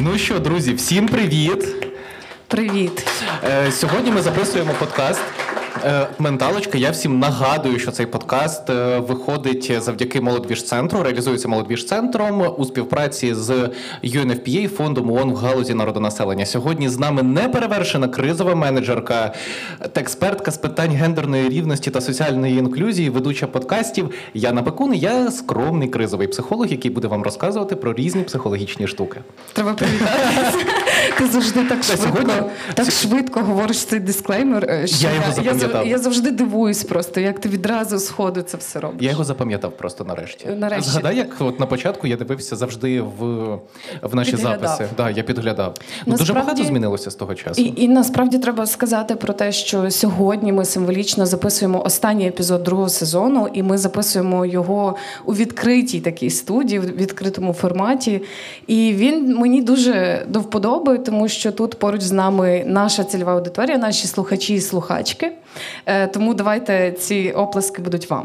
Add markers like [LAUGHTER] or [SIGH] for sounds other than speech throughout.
Ну що, друзі, всім привіт! Привіт. Е, Сьогодні ми записуємо подкаст. Е, Менталочка. Я всім нагадую, що цей подкаст е, виходить завдяки молодвіж-центру, реалізується молодвіж-центром у співпраці з UNFPA, фондом ООН в галузі народонаселення. Сьогодні з нами неперевершена кризова менеджерка та експертка з питань гендерної рівності та соціальної інклюзії, ведуча подкастів Яна Пекун. І Я скромний кризовий психолог, який буде вам розказувати про різні психологічні штуки. Треба привітатися. [LAUGHS] Ти завжди так швидко так швидко говориш цей дисклеймер. е, Що Я його запам'ятав. я завжди дивуюсь просто, як ти відразу сходу це все робиш. Я його запам'ятав просто нарешті. Нарешті. Згадай, як от на початку я дивився завжди в, в наші Підглядав. записи. Да, я підглядав. Ну, дуже багато змінилося з того часу. І, і насправді треба сказати про те, що сьогодні ми символічно записуємо останній епізод другого сезону, і ми записуємо його у відкритій такій студії, в відкритому форматі. І він мені дуже до вподоби, тому що тут поруч з нами наша цільова аудиторія, наші слухачі і слухачки. Е, Тому давайте ці оплески будуть вам.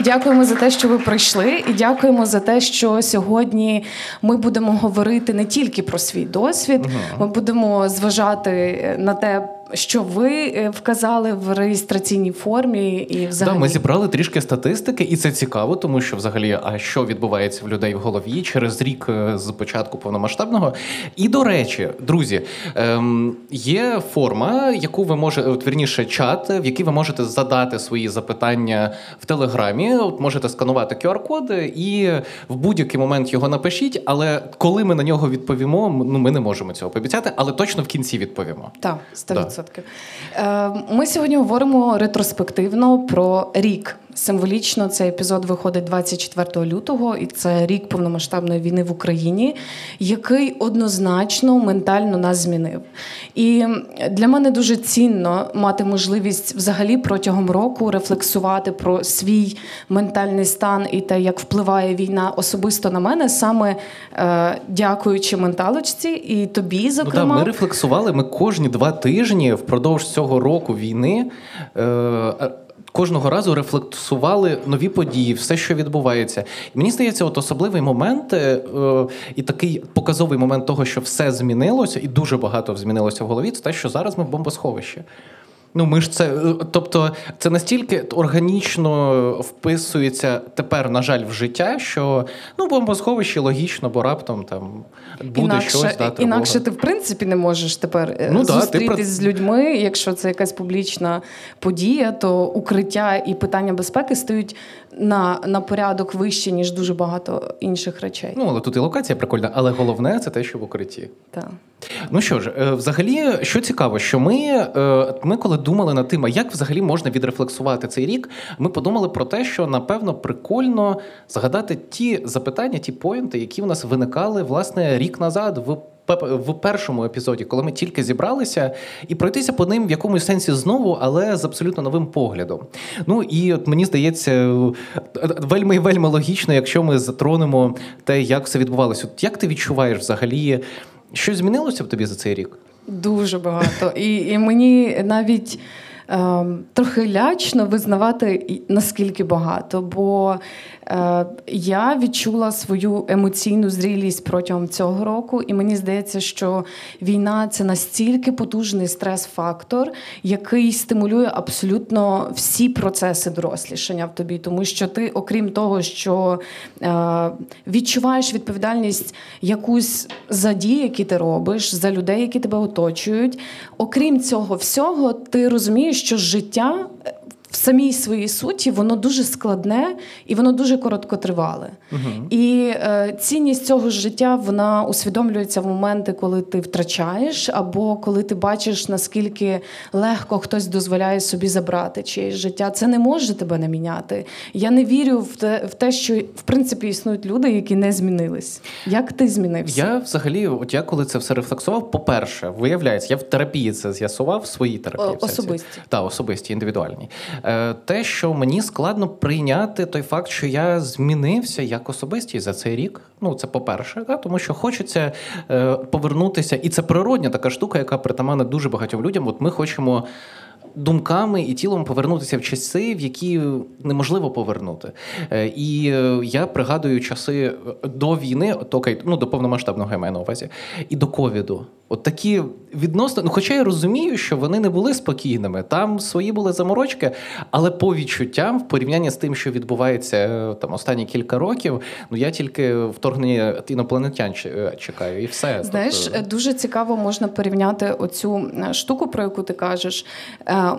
Дякуємо за те, що ви прийшли, і дякуємо за те, що сьогодні ми будемо говорити не тільки про свій досвід, ми будемо зважати на те, що ви е, вказали в реєстраційній формі, і Да, взагалі ми зібрали трішки статистики, і це цікаво, тому що взагалі, а що відбувається в людей в голові через рік е, з початку повномасштабного. І до речі, друзі, ем, є форма, яку ви можете, от, вірніше, чат, в який ви можете задати свої запитання в телеграмі. От можете сканувати QR-код і в будь-який момент його напишіть. Але коли ми на нього відповімо, ну ми не можемо цього пообіцяти, але точно в кінці відповімо. Так, 100%. Е, Ми сьогодні говоримо ретроспективно про рік. Символічно цей епізод виходить 24 лютого, і це рік повномасштабної війни в Україні, який однозначно ментально нас змінив. І для мене дуже цінно мати можливість взагалі протягом року рефлексувати про свій ментальний стан і те, як впливає війна особисто на мене, саме е, дякуючи менталочці і тобі, Ну, да, зокрема. ми рефлексували. Ми кожні два тижні впродовж цього року війни. Е- Кожного разу рефлексували нові події, все, що відбувається. І мені здається, от особливий момент е, е, і такий показовий момент того, що все змінилося, і дуже багато змінилося в голові, це те, що зараз ми в бомбосховищі. Ну, ми ж це, тобто, це настільки органічно вписується тепер, на жаль, в життя, що ну, бомбосховище логічно, бо раптом там буде інакше, щось да, інакше ти в принципі не можеш тепер е, Ну да, ти зустрітись про- з людьми. Якщо це якась публічна подія, то укриття і питання безпеки стають на, на порядок вище, ніж дуже багато інших речей. Ну, але тут і локація прикольна, але головне це те, що в укритті. Так. Ну що ж, е, взагалі, що цікаво, що ми, е, ми коли думали над тим, а як взагалі можна відрефлексувати цей рік, ми подумали про те, що напевно прикольно згадати ті запитання, ті поінти, які в нас виникали власне рік назад в. В першому епізоді, коли ми тільки зібралися, і пройтися по ним в якомусь сенсі знову, але з абсолютно новим поглядом. Ну і от мені здається, е, вельми вельми логічно, якщо ми затронемо те, як все відбувалося. От як ти відчуваєш взагалі? Щось змінилося в тобі за цей рік? Дуже багато. І, і мені навіть ем, трохи лячно визнавати, наскільки багато. Бо я відчула свою емоційну зрілість протягом цього року, і мені здається, що війна це настільки потужний стрес-фактор, який стимулює абсолютно всі процеси дорослішання в тобі, тому що ти, окрім того, що е, відчуваєш відповідальність якусь за дії, які ти робиш, за людей, які тебе оточують. Окрім цього всього, ти розумієш, що життя. В самій своїй суті воно дуже складне і воно дуже короткотривале. І е, цінність цього життя вона усвідомлюється в моменти, коли ти втрачаєш, або коли ти бачиш, наскільки легко хтось дозволяє собі забрати чиєсь життя. Це не може тебе не міняти. Я не вірю в те, в те, що в принципі існують люди, які не змінились. Як ти змінився? Я взагалі, от я коли це все рефлексував, по-перше, виявляється, я в терапії це з'ясував в своїй терапії. Особисті. Так, особисті, індивідуальні. Е, те, що мені складно прийняти той факт, що я змінився як особистість за цей рік. Ну, це по-перше, да, тому що хочеться е, повернутися, і це природня така штука, яка притаманна дуже багатьом людям. От ми хочемо. Думками і тілом повернутися в часи, в які неможливо повернути. Е, І я пригадую часи до війни, от, ну до повномасштабного я маю на увазі, і до ковіду. От такі відносно, ну хоча я розумію, що вони не були спокійними, там свої були заморочки, але по відчуттям, в порівнянні з тим, що відбувається е, там останні кілька років, ну я тільки вторгнення інопланетян е, чекаю, і все. Знаєш, Тобто- дуже цікаво можна порівняти оцю штуку, про яку ти кажеш.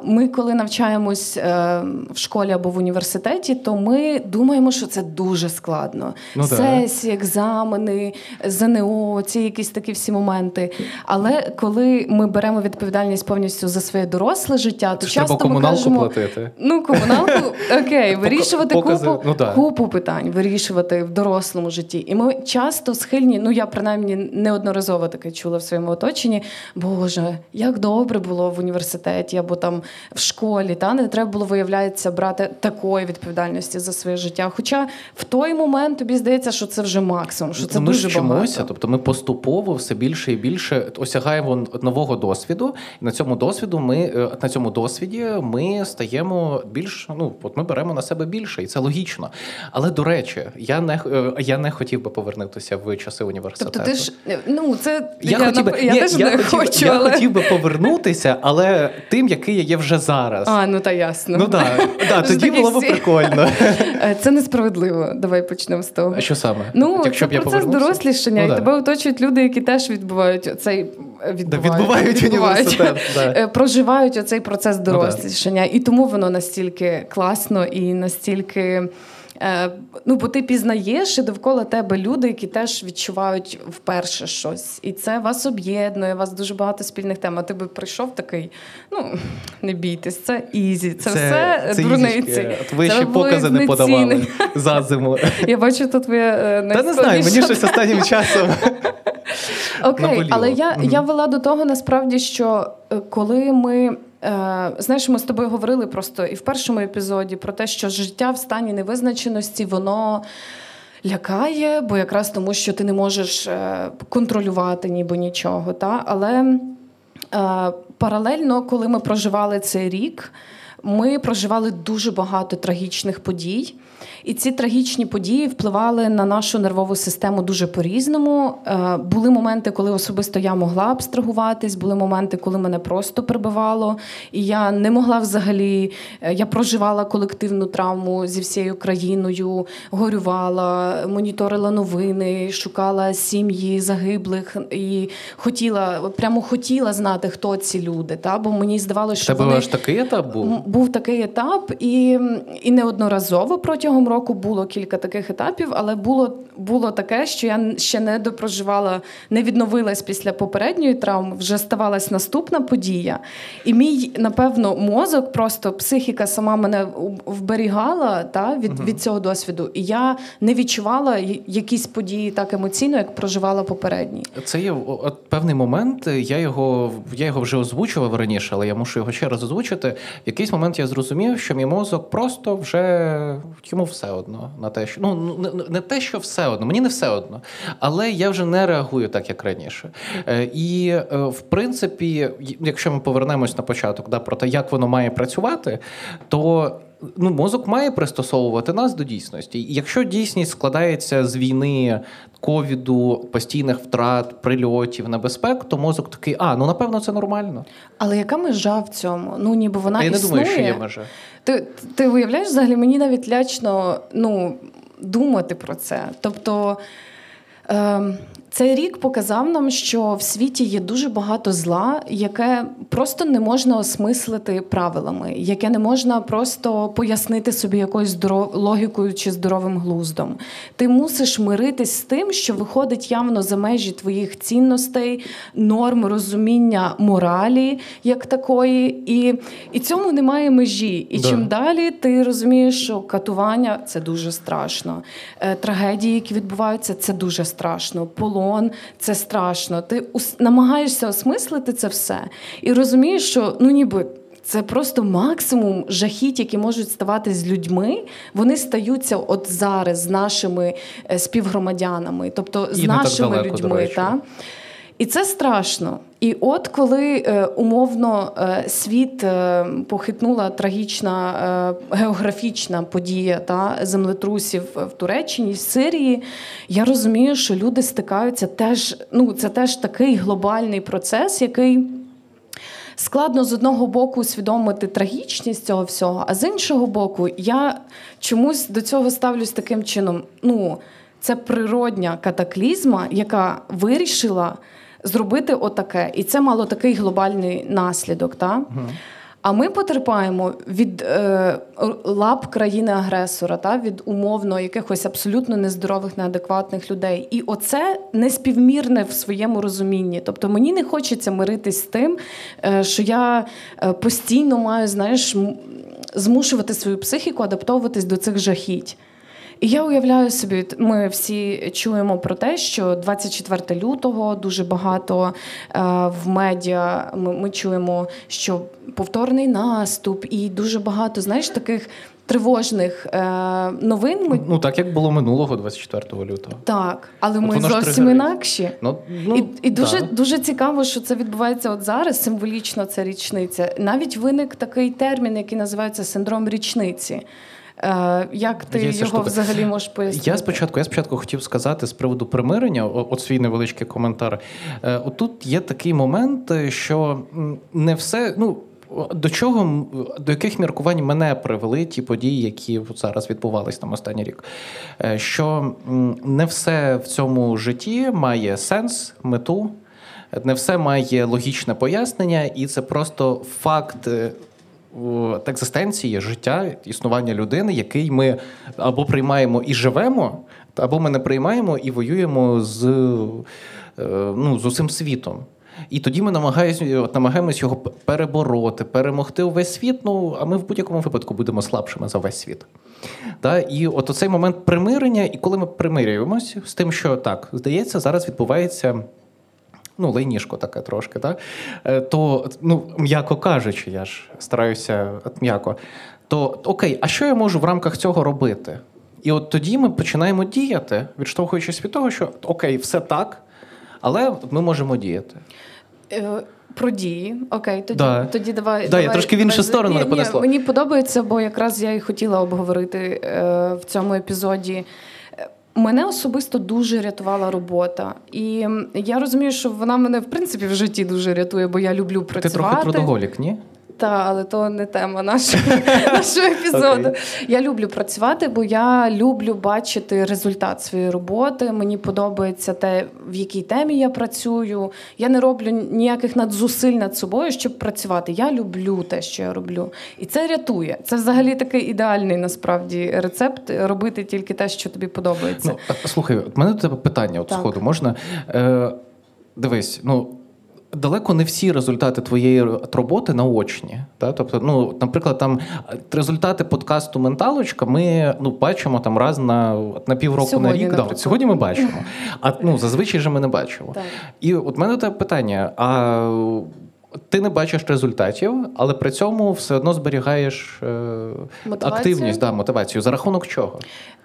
Ми, коли навчаємось в школі або в університеті, то ми думаємо, що це дуже складно. Ну. Сесії, екзамени, ЗНО, ці якісь такі всі моменти. Але коли ми беремо відповідальність повністю за своє доросле життя, то Це часто треба ми кажемо, платити. Ну, комуналку, [LAUGHS] окей, вирішувати покази, купу, ну да. купу питань, вирішувати в дорослому житті. І ми часто схильні, ну я принаймні неодноразово таке чула в своєму оточенні. Боже, як добре було в університеті або там в школі, та не треба було, виявляється, брати такої відповідальності за своє життя. Хоча в той момент тобі здається, що це вже максимум, що це ми дуже вчимося, багато. тобто ми поступово все більше і більше осягаємо нового досвіду. І на цьому досвіду ми е, на цьому досвіді ми стаємо більш. Ну от ми беремо на себе більше, і це логічно. Але до речі, я не е, я не хотів би повернутися в часи університету. Тобто, ти ж ну це Я, хотів би, я ні, теж я не хотів, хочу, я але хотів би повернутися, але тим, який я є вже зараз. а ну та ясно. Ну так, да, тоді було б прикольно. Е, Це несправедливо. Давай почнемо з того. А що саме? Ну, Якщо це б я процес дорослішання, Ну, і да. тебе оточують люди, які теж відбувають цей Да, відбувають, відбувають університет. Да. е, проживають оцей процес Ну, да. І тому воно настільки класно і настільки. е, Ну, бо ти пізнаєш, і довкола тебе люди, які теж відчувають вперше щось. І це вас об'єднує, у вас дуже багато спільних тем. А ти би прийшов такий, ну не бійтесь, це easy, це, все це дурниці. От Ви ще покази не подавали за зиму. [LAUGHS] Я бачу, тут ви е, Та не знаю, мені щось останнім часом. [LAUGHS] Окей, наболіло. але я, я вела до того насправді, що е, коли ми. Е, знаєш, ми з тобою говорили просто і в першому епізоді про те, що життя в стані невизначеності, воно лякає, бо якраз тому, що ти не можеш е, контролювати ніби нічого. Та? Але паралельно, коли ми проживали цей рік, ми проживали дуже багато трагічних подій. І ці трагічні події впливали на нашу нервову систему дуже по-різному. Е, Були моменти, коли особисто я могла абстрагуватись, були моменти, коли мене просто прибивало, і я не могла взагалі. е, Я проживала колективну травму зі всією країною, горювала, моніторила новини, шукала сім'ї загиблих і хотіла, прямо хотіла знати, хто ці люди. Та? Бо мені здавалося, що тебе вони аж такий етап був? Був такий етап, і, і неодноразово протягом року було кілька таких етапів, але було, було таке, що я ще не допроживала, не відновилась після попередньої травми, вже ставалась наступна подія. І мій, напевно, мозок, просто психіка сама мене вберігала та, від, від цього досвіду. І я не відчувала якісь події так емоційно, як проживала попередні. Це є от певний момент. Я його я його вже озвучував раніше, але я мушу його ще раз озвучити. В якийсь момент я зрозумів, що мій мозок просто вже йому все одно на те, що ну ну, не, те, що все одно, мені не все одно, але я вже не реагую так, як раніше. Е, І е, в принципі, якщо ми повернемось на початок, да, про те, як воно має працювати, то. Ну, мозок має пристосовувати нас до дійсності. І якщо дійсність складається з війни, ковіду, постійних втрат, прильотів, небезпек, то мозок такий, а ну напевно, це нормально. Але яка межа в цьому? Ну ніби вона А я не існує. думаю, що є межа. Ти, ти уявляєш, взагалі мені навіть лячно ну, думати про це. Тобто е, Цей рік показав нам, що в світі є дуже багато зла, яке просто не можна осмислити правилами, яке не можна просто пояснити собі якоюсь здоров... логікою чи здоровим глуздом. Ти мусиш миритись з тим, що виходить явно за межі твоїх цінностей, норм, розуміння моралі як такої, і, і цьому немає межі. І Да. чим далі ти розумієш, що катування це дуже страшно. Е, Трагедії, які відбуваються, це дуже страшно. Полон це страшно. Ти ус- намагаєшся осмислити це все і розумієш, що ну ніби. Це просто максимум жахіть, які можуть ставати з людьми. Вони стаються от зараз з нашими е, співгромадянами, тобто з І нашими далеко, людьми. Та? І це страшно. І от коли е, умовно е, світ е, похитнула трагічна географічна подія та землетрусів в Туреччині, в Сирії, я розумію, що люди стикаються теж. Ну, це теж такий глобальний процес, який. Складно з одного боку усвідомити трагічність цього всього, а з іншого боку, я чомусь до цього ставлюсь таким чином. Ну, це природня катаклізма, яка вирішила зробити отаке. І це мало такий глобальний наслідок. Та? А ми потерпаємо від е, лап країни-агресора, та від умовно якихось абсолютно нездорових, неадекватних людей. І оце неспівмірне в своєму розумінні. Тобто мені не хочеться миритись з тим, е, що я е, постійно маю, знаєш, змушувати свою психіку адаптовуватись до цих жахіть. І я уявляю собі, ми всі чуємо про те, що 24 лютого дуже багато е, в медіа ми, ми чуємо, що повторний наступ, і дуже багато, знаєш, таких тривожних е, новин. Ми Ну так як було минулого 24 лютого. так, але От ми зовсім інакші. Ну, ну, і і дуже, да. дуже цікаво, що це відбувається от зараз. Символічно це річниця. Навіть виник такий термін, який називається синдром річниці. Е, як ти Є його штука. взагалі можеш пояснити? Я спочатку, я спочатку хотів сказати з приводу примирення, от свій невеличкий коментар. Е, Отут є такий момент, е, що не все. Ну, до чого до яких міркувань мене привели ті події, які зараз відбувались там останній рік? Що не все в цьому житті має сенс, мету, не все має логічне пояснення, і це просто факт. Екзистенції, життя, існування людини, який ми або приймаємо і живемо, або ми не приймаємо і воюємо з, е, ну, з усім світом. І тоді ми намагаємось його перебороти, перемогти увесь світ. Ну а ми в будь-якому випадку будемо слабшими за весь світ. Та? І от оцей момент примирення, і коли ми примирюємося з тим, що так, здається, зараз відбувається ну, лайніжко таке трошки, так? Е, то, ну, м'яко кажучи, я ж стараюся м'яко, то окей, а що я можу в рамках цього робити? І от тоді ми починаємо діяти, відштовхуючись від того, що окей, все так, але ми можемо діяти. Е, Про дії, окей, тоді, Да. тоді давай. Да, давай я трошки в іншу сторону не понесло. Мені подобається, бо якраз я і хотіла обговорити е, в цьому епізоді. Мене особисто дуже рятувала робота, і я розумію, що вона мене в принципі в житті дуже рятує, бо я люблю працювати. Ти трохи трудоголік, ні? Та, але то не тема нашого, [LAUGHS] нашого епізоду. Окей. Я люблю працювати, бо я люблю бачити результат своєї роботи. Мені подобається те, в якій темі я працюю. Я не роблю ніяких надзусиль над собою, щоб працювати. Я люблю те, що я роблю. І це рятує. Це взагалі такий ідеальний насправді рецепт робити тільки те, що тобі подобається. Ну, слухай, от мене до тебе питання от Так. сходу можна. Е, дивись, ну. Далеко не всі результати твоєї роботи наочні. Та? Тобто, ну, наприклад, там е, результати подкасту Менталочка ми ну, бачимо там раз на, на півроку Сьогодні, на рік. Да, наприклад. от сьогодні ми бачимо. А ну, зазвичай же ми не бачимо. Так. І от мене тебе питання: а ти не бачиш результатів, але при цьому все одно зберігаєш е, Мотивацію? активність, да, мотивацію. За рахунок чого?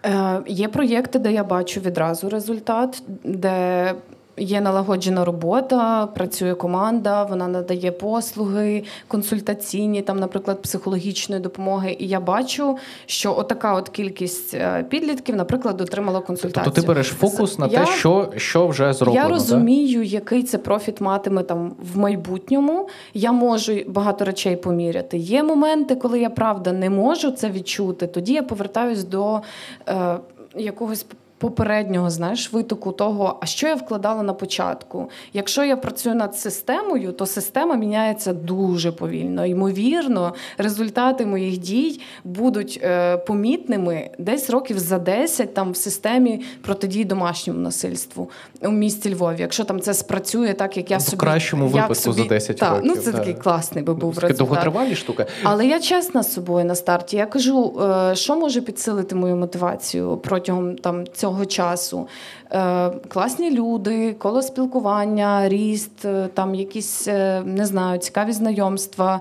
Е, є проєкти, де я бачу відразу результат, де є налагоджена робота, працює команда, вона надає послуги консультаційні, там, наприклад, психологічної допомоги. І я бачу, що отака от кількість е, підлітків, наприклад, отримала консультацію. Тобто ти береш фокус на Я- те, що, що вже зроблено. Я да? розумію, який це профіт матиме там в майбутньому. Я можу багато речей поміряти. Є моменти, коли я правда не можу це відчути. Тоді я повертаюсь до е, якогось попереднього знаєш витоку того, а що я вкладала на початку. Якщо я працюю над системою, то система міняється дуже повільно. Ймовірно, результати моїх дій будуть е, помітними десь років за 10 там в системі протидії домашньому насильству у місті Львові. Якщо там це спрацює так, як я В собі кращому як випадку собі, за 10 та, років, Ну це да. такий класний би був результат. довготривалі штука. Але я чесна з собою на старті. Я кажу, е, що може підсилити мою мотивацію протягом там цього часу. Е, Класні люди, коло спілкування, ріст, е, там якісь е, не знаю, цікаві знайомства,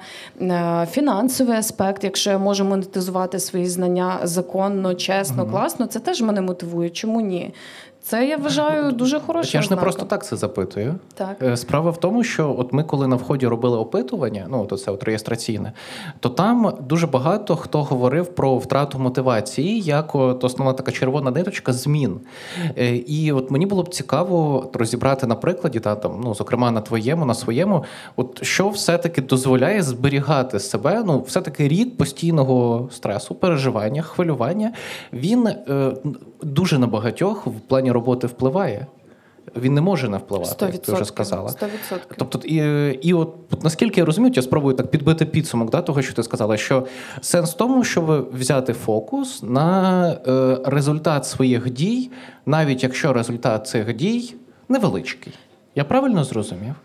фінансовий аспект, якщо я можу монетизувати свої знання законно, чесно, класно, це теж мене мотивує. Чому ні? Це я вважаю дуже хорошим. Я ж не просто так це запитую. Так. Е, Справа в тому, що от ми, коли на вході робили опитування, ну от це от реєстраційне, то там дуже багато хто говорив про втрату мотивації, як от основна така червона ниточка змін. Е, І от мені було б цікаво розібрати на прикладі, та там, ну зокрема на твоєму, на своєму, от що все-таки дозволяє зберігати себе. Ну, все-таки рік постійного стресу, переживання, хвилювання. Він е, дуже на багатьох в плані роботи впливає. Він не може не впливати, як ти вже сказала. 100%. Тобто, і, і от, от наскільки я розумію, я спробую так підбити підсумок да, того, що ти сказала, що сенс в тому, щоб взяти фокус на е, результат своїх дій, навіть якщо результат цих дій невеличкий. Я правильно зрозумів?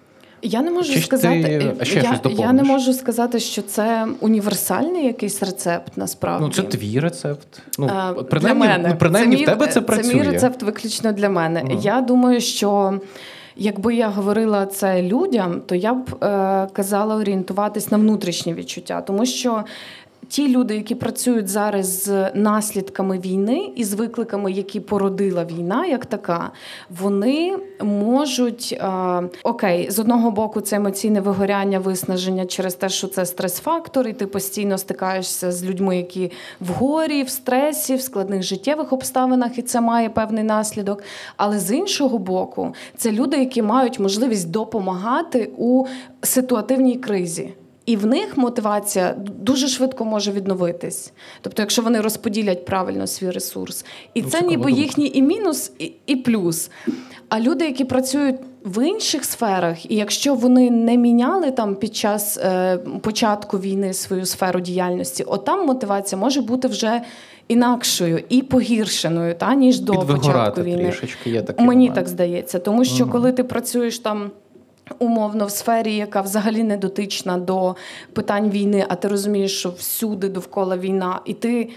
Я не можу Чи сказати, ти е, ще я, щось я не можу сказати, що це універсальний якийсь рецепт насправді. Ну, це твій рецепт. Ну, а, принаймні, для мене. ну, принаймні це в тебе це, працює. Це мій рецепт виключно для мене. Мгм. Я думаю, що. Якби я говорила це людям, то я б е, казала орієнтуватись на внутрішні відчуття, тому що ті люди, які працюють зараз з наслідками війни і з викликами, які породила війна, як така, вони можуть е, окей, з одного боку, це емоційне вигоряння, виснаження через те, що це стрес-фактор, і ти постійно стикаєшся з людьми, які в горі, в стресі, в складних життєвих обставинах, і це має певний наслідок. Але з іншого боку, це люди, які мають можливість допомагати у ситуативній кризі. І в них мотивація дуже швидко може відновитись. Тобто, якщо вони розподілять правильно свій ресурс, і Ну, це ніби думка. їхній і мінус, і, і плюс. А люди, які працюють в інших сферах, і якщо вони не міняли там під час е, початку війни свою сферу діяльності, от там мотивація може бути вже інакшою і погіршеною, та ніж до початку війни. трішечки є такий Мені момент. так здається, тому що коли ти працюєш там. Умовно в сфері, яка взагалі не дотична до питань війни, а ти розумієш, що всюди довкола війна, і ти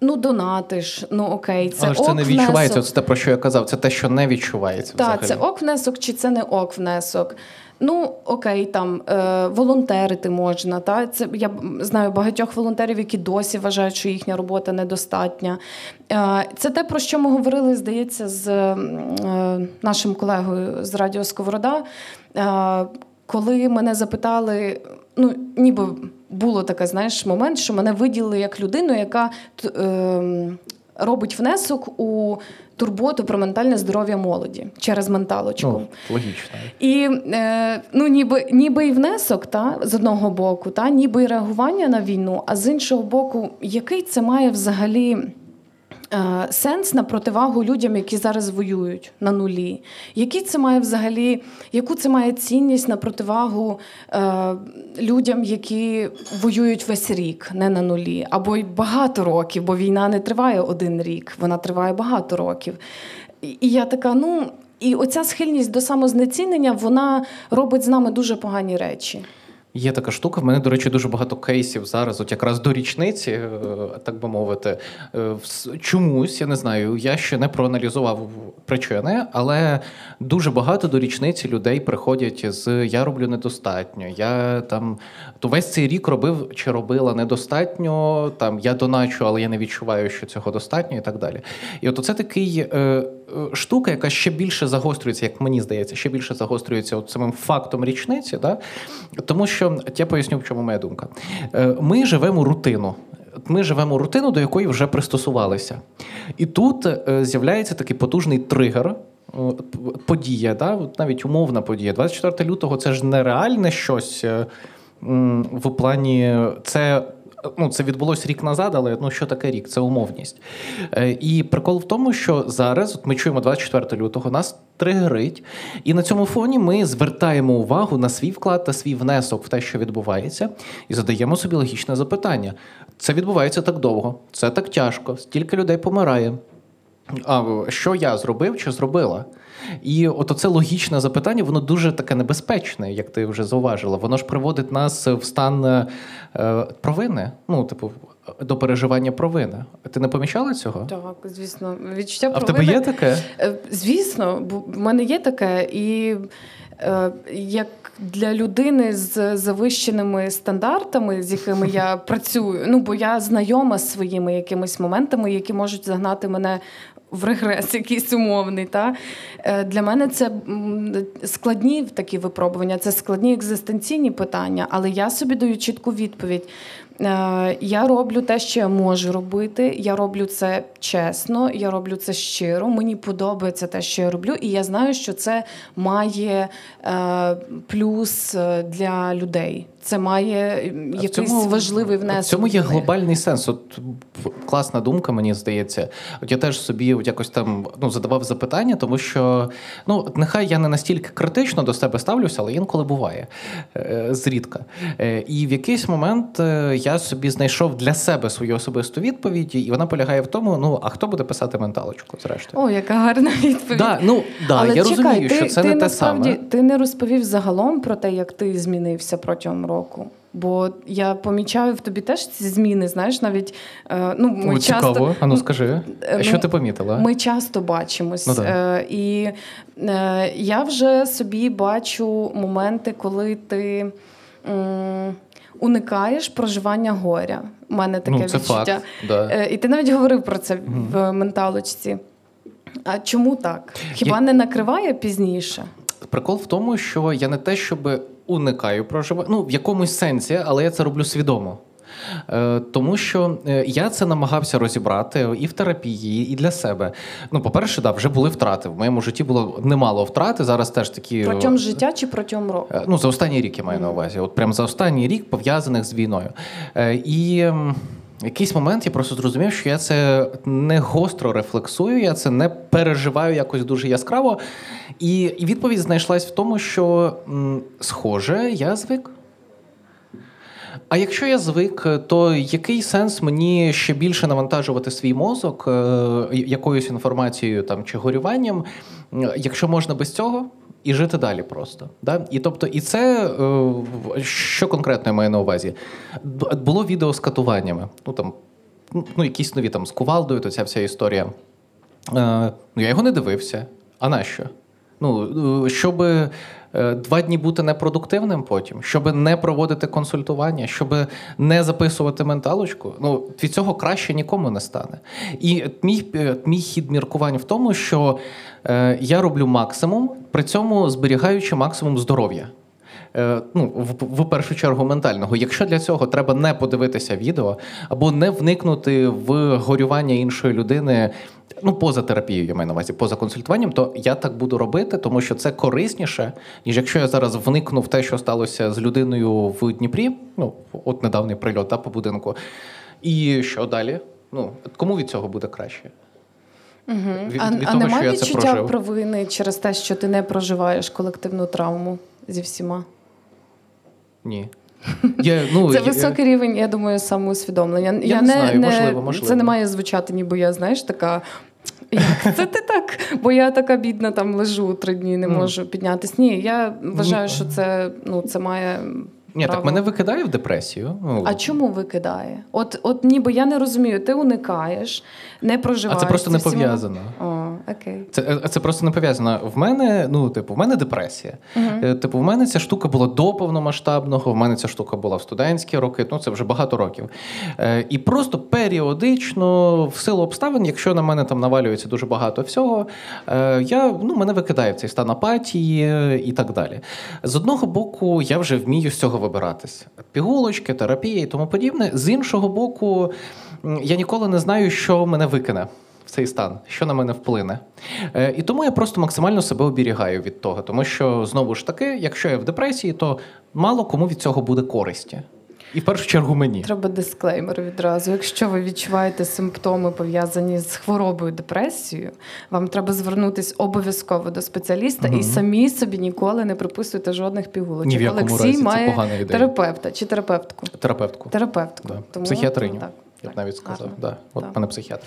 ну донатиш, ну окей, це Але ж ок це не відчувається. Це те, про що я казав. Це те, що не відчувається. Так, взагалі. це ок внесок чи це не ок внесок. Ну, окей, там е, волонтерити можна. Та? Це, я знаю багатьох волонтерів, які досі вважають, що їхня робота недостатня. Е, це те, про що ми говорили, здається, з е, нашим колегою з Радіо Сковорода. Е, коли мене запитали, ну, ніби було таке, знаєш, момент, що мене виділили як людину, яка ем, робить внесок у турботу про ментальне здоров'я молоді через менталочку. Ну, логічно. І е, ну, ніби, ніби і внесок, та, з одного боку, та, ніби і реагування на війну, а з іншого боку, який це має взагалі. Е, Сенс на противагу людям, які зараз воюють на нулі. Який це має взагалі, яку це має цінність на противагу е, людям, які воюють весь рік, не на нулі, або й багато років, бо війна не триває один рік, вона триває багато років. І і я така, ну і оця схильність до самознецінення, вона робить з нами дуже погані речі. Є така штука. В мене, до речі, дуже багато кейсів зараз, от якраз до річниці, е, так би мовити. Е, Чомусь, я не знаю, я ще не проаналізував причини, але дуже багато до річниці людей приходять з я роблю недостатньо. Я там то весь цей рік робив чи робила недостатньо. Там я доначу, але я не відчуваю, що цього достатньо, і так далі. І от це такий е, штука, яка ще більше загострюється, як мені здається, ще більше загострюється от самим фактом річниці. Да? Тому що я поясню, в чому моя думка. Е, Ми живемо рутину. Ми живемо рутину, до якої вже пристосувалися. І тут е, з'являється такий потужний тригер. е, Подія, да? навіть умовна подія. 24 лютого це ж не реальне щось е, в плані це ну, це відбулося рік назад, але ну що таке рік? Це умовність. Е, І прикол в тому, що зараз от ми чуємо 24 лютого, нас тригерить, і на цьому фоні ми звертаємо увагу на свій вклад та свій внесок в те, що відбувається, і задаємо собі логічне запитання: це відбувається так довго, це так тяжко, стільки людей помирає. А що я зробив чи зробила? І от оце логічне запитання, воно дуже таке небезпечне, як ти вже зауважила. Воно ж приводить нас в стан е, провини, ну, типу, до переживання провини. Ти не помічала цього? Так, звісно, відчуття А в тебе є таке? Е, Звісно, в мене є таке, і е, як для людини з завищеними стандартами, з якими я [LAUGHS] працюю, ну бо я знайома з своїми якимись моментами, які можуть загнати мене. В регрес якийсь умовний, та Е, для мене це складні такі випробування, це складні екзистенційні питання, але я собі даю чітку відповідь. Е, Я роблю те, що я можу робити. Я роблю це чесно, я роблю це щиро. Мені подобається те, що я роблю, і я знаю, що це має е, плюс для людей. Це має якийсь цьому- важливий В цьому є глобальний сенс. От класна думка, мені здається. От я теж собі от якось там ну, задавав запитання, тому що ну, от нехай я не настільки критично до себе ставлюся, але інколи буває е, зрідка. Е, І в якийсь момент е, я собі знайшов для себе свою особисту відповідь, і вона полягає в тому: ну а хто буде писати менталочку, зрештою? О, яка гарна відповідь. Да, ну, да, Але я чекай, розумію, ти, що це ти не те саме. ти не розповів загалом про те, як ти змінився протягом року. Бо я помічаю в тобі теж ці зміни, знаєш, навіть е, ну ми О, часто Цікаво. А ну скажи, е, що ну, ти помітила? Ми часто бачимось. Ну, да. е, і я вже собі бачу моменти, коли ти уникаєш проживання горя. У мене таке ну, це відчуття. факт. Да. І ти навіть говорив про це в менталочці. А чому так? Хіба не накриває пізніше? Прикол в тому, що я не те, щоб уникаю проживання, ну в якомусь сенсі, але я це роблю свідомо. Е, Тому що е, я це намагався розібрати і в терапії, і для себе. Ну, по-перше, да, вже були втрати. В моєму житті було немало втрати. Зараз теж такі Протягом життя чи протягом року? Е, Ну, за останній рік я маю на увазі. От прям за останній рік пов'язаних з війною. Е, І ем, якийсь момент я просто зрозумів, що я це не гостро рефлексую, я це не переживаю якось дуже яскраво. І, відповідь знайшлась в тому, що схоже, я звик. А якщо я звик, то який сенс мені ще більше навантажувати свій мозок е, якоюсь інформацією там чи горюванням, е, якщо можна без цього і жити далі просто? Да? І тобто, і це е, що конкретно я маю на увазі? Було відео з катуваннями. Ну там ну, якісь нові там з кувалдою, то ця вся історія. Е, ну, я його не дивився. А нащо? Ну, е, щоб е, два дні бути непродуктивним потім, щоб не проводити консультування, щоб не записувати менталочку, ну від цього краще нікому не стане. І мій, е, мій хід міркувань в тому, що я роблю максимум, при цьому зберігаючи максимум здоров'я. Ну, в, в першу чергу ментального. Якщо для цього треба не подивитися відео або не вникнути в горювання іншої людини, ну поза терапією, я маю на увазі, поза консультуванням, то я так буду робити, тому що це корисніше, ніж якщо я зараз вникну в те, що сталося з людиною в Дніпрі. Ну, от недавній прильот та, по будинку. І що далі? Ну, кому від цього буде краще? Угу. Від- а від а того, що немає відчуття прожив. провини через те, що ти не проживаєш колективну травму зі всіма? Ні. Я, ну, Це я- високий рівень, я думаю, самоусвідомлення. Я, не знаю, можливо, можливо. Це не має звучати, ніби я, знаєш, така. Як це ти так? Бо я така бідна, там лежу три дні, не Ну. можу піднятися. Ні, я вважаю, що це, ну, це має. Ні, так мене викидає в депресію. Ну, А чому викидає? От, от ніби я не розумію, ти уникаєш, не а це просто не пов'язано. О, окей. Це, е, це просто не пов'язано. В мене, ну, типу, в мене депресія. Е, Типу, в мене ця штука була до повномасштабного, в мене ця штука була в студентські роки, ну це вже багато років. Е, І просто періодично, в силу обставин, якщо на мене там навалюється дуже багато всього, я, ну, мене викидає в цей стан апатії і так далі. З одного боку, я вже вмію з цього вибиратись. Пігулочки, терапія і тому подібне. З іншого боку, я ніколи не знаю, що мене викине в цей стан, що на мене вплине. Е, і тому я просто максимально себе оберігаю від того, тому що знову ж таки, якщо я в депресії, то мало кому від цього буде користі. І в першу чергу мені. Треба дисклеймер відразу. Якщо ви відчуваєте симптоми пов'язані з хворобою депресією, вам треба звернутися обов'язково до спеціаліста Мгм. і самі собі ніколи не приписуйте жодних пігулочок. Ні в якому Олексій разі це має погана ідея. терапевта чи терапевтку. Терапевтку. Терапевтку. Да. Тому, Психіатриню. ну, так, Я б так, навіть сказав. гарно. Да. От Так. мене психіатр.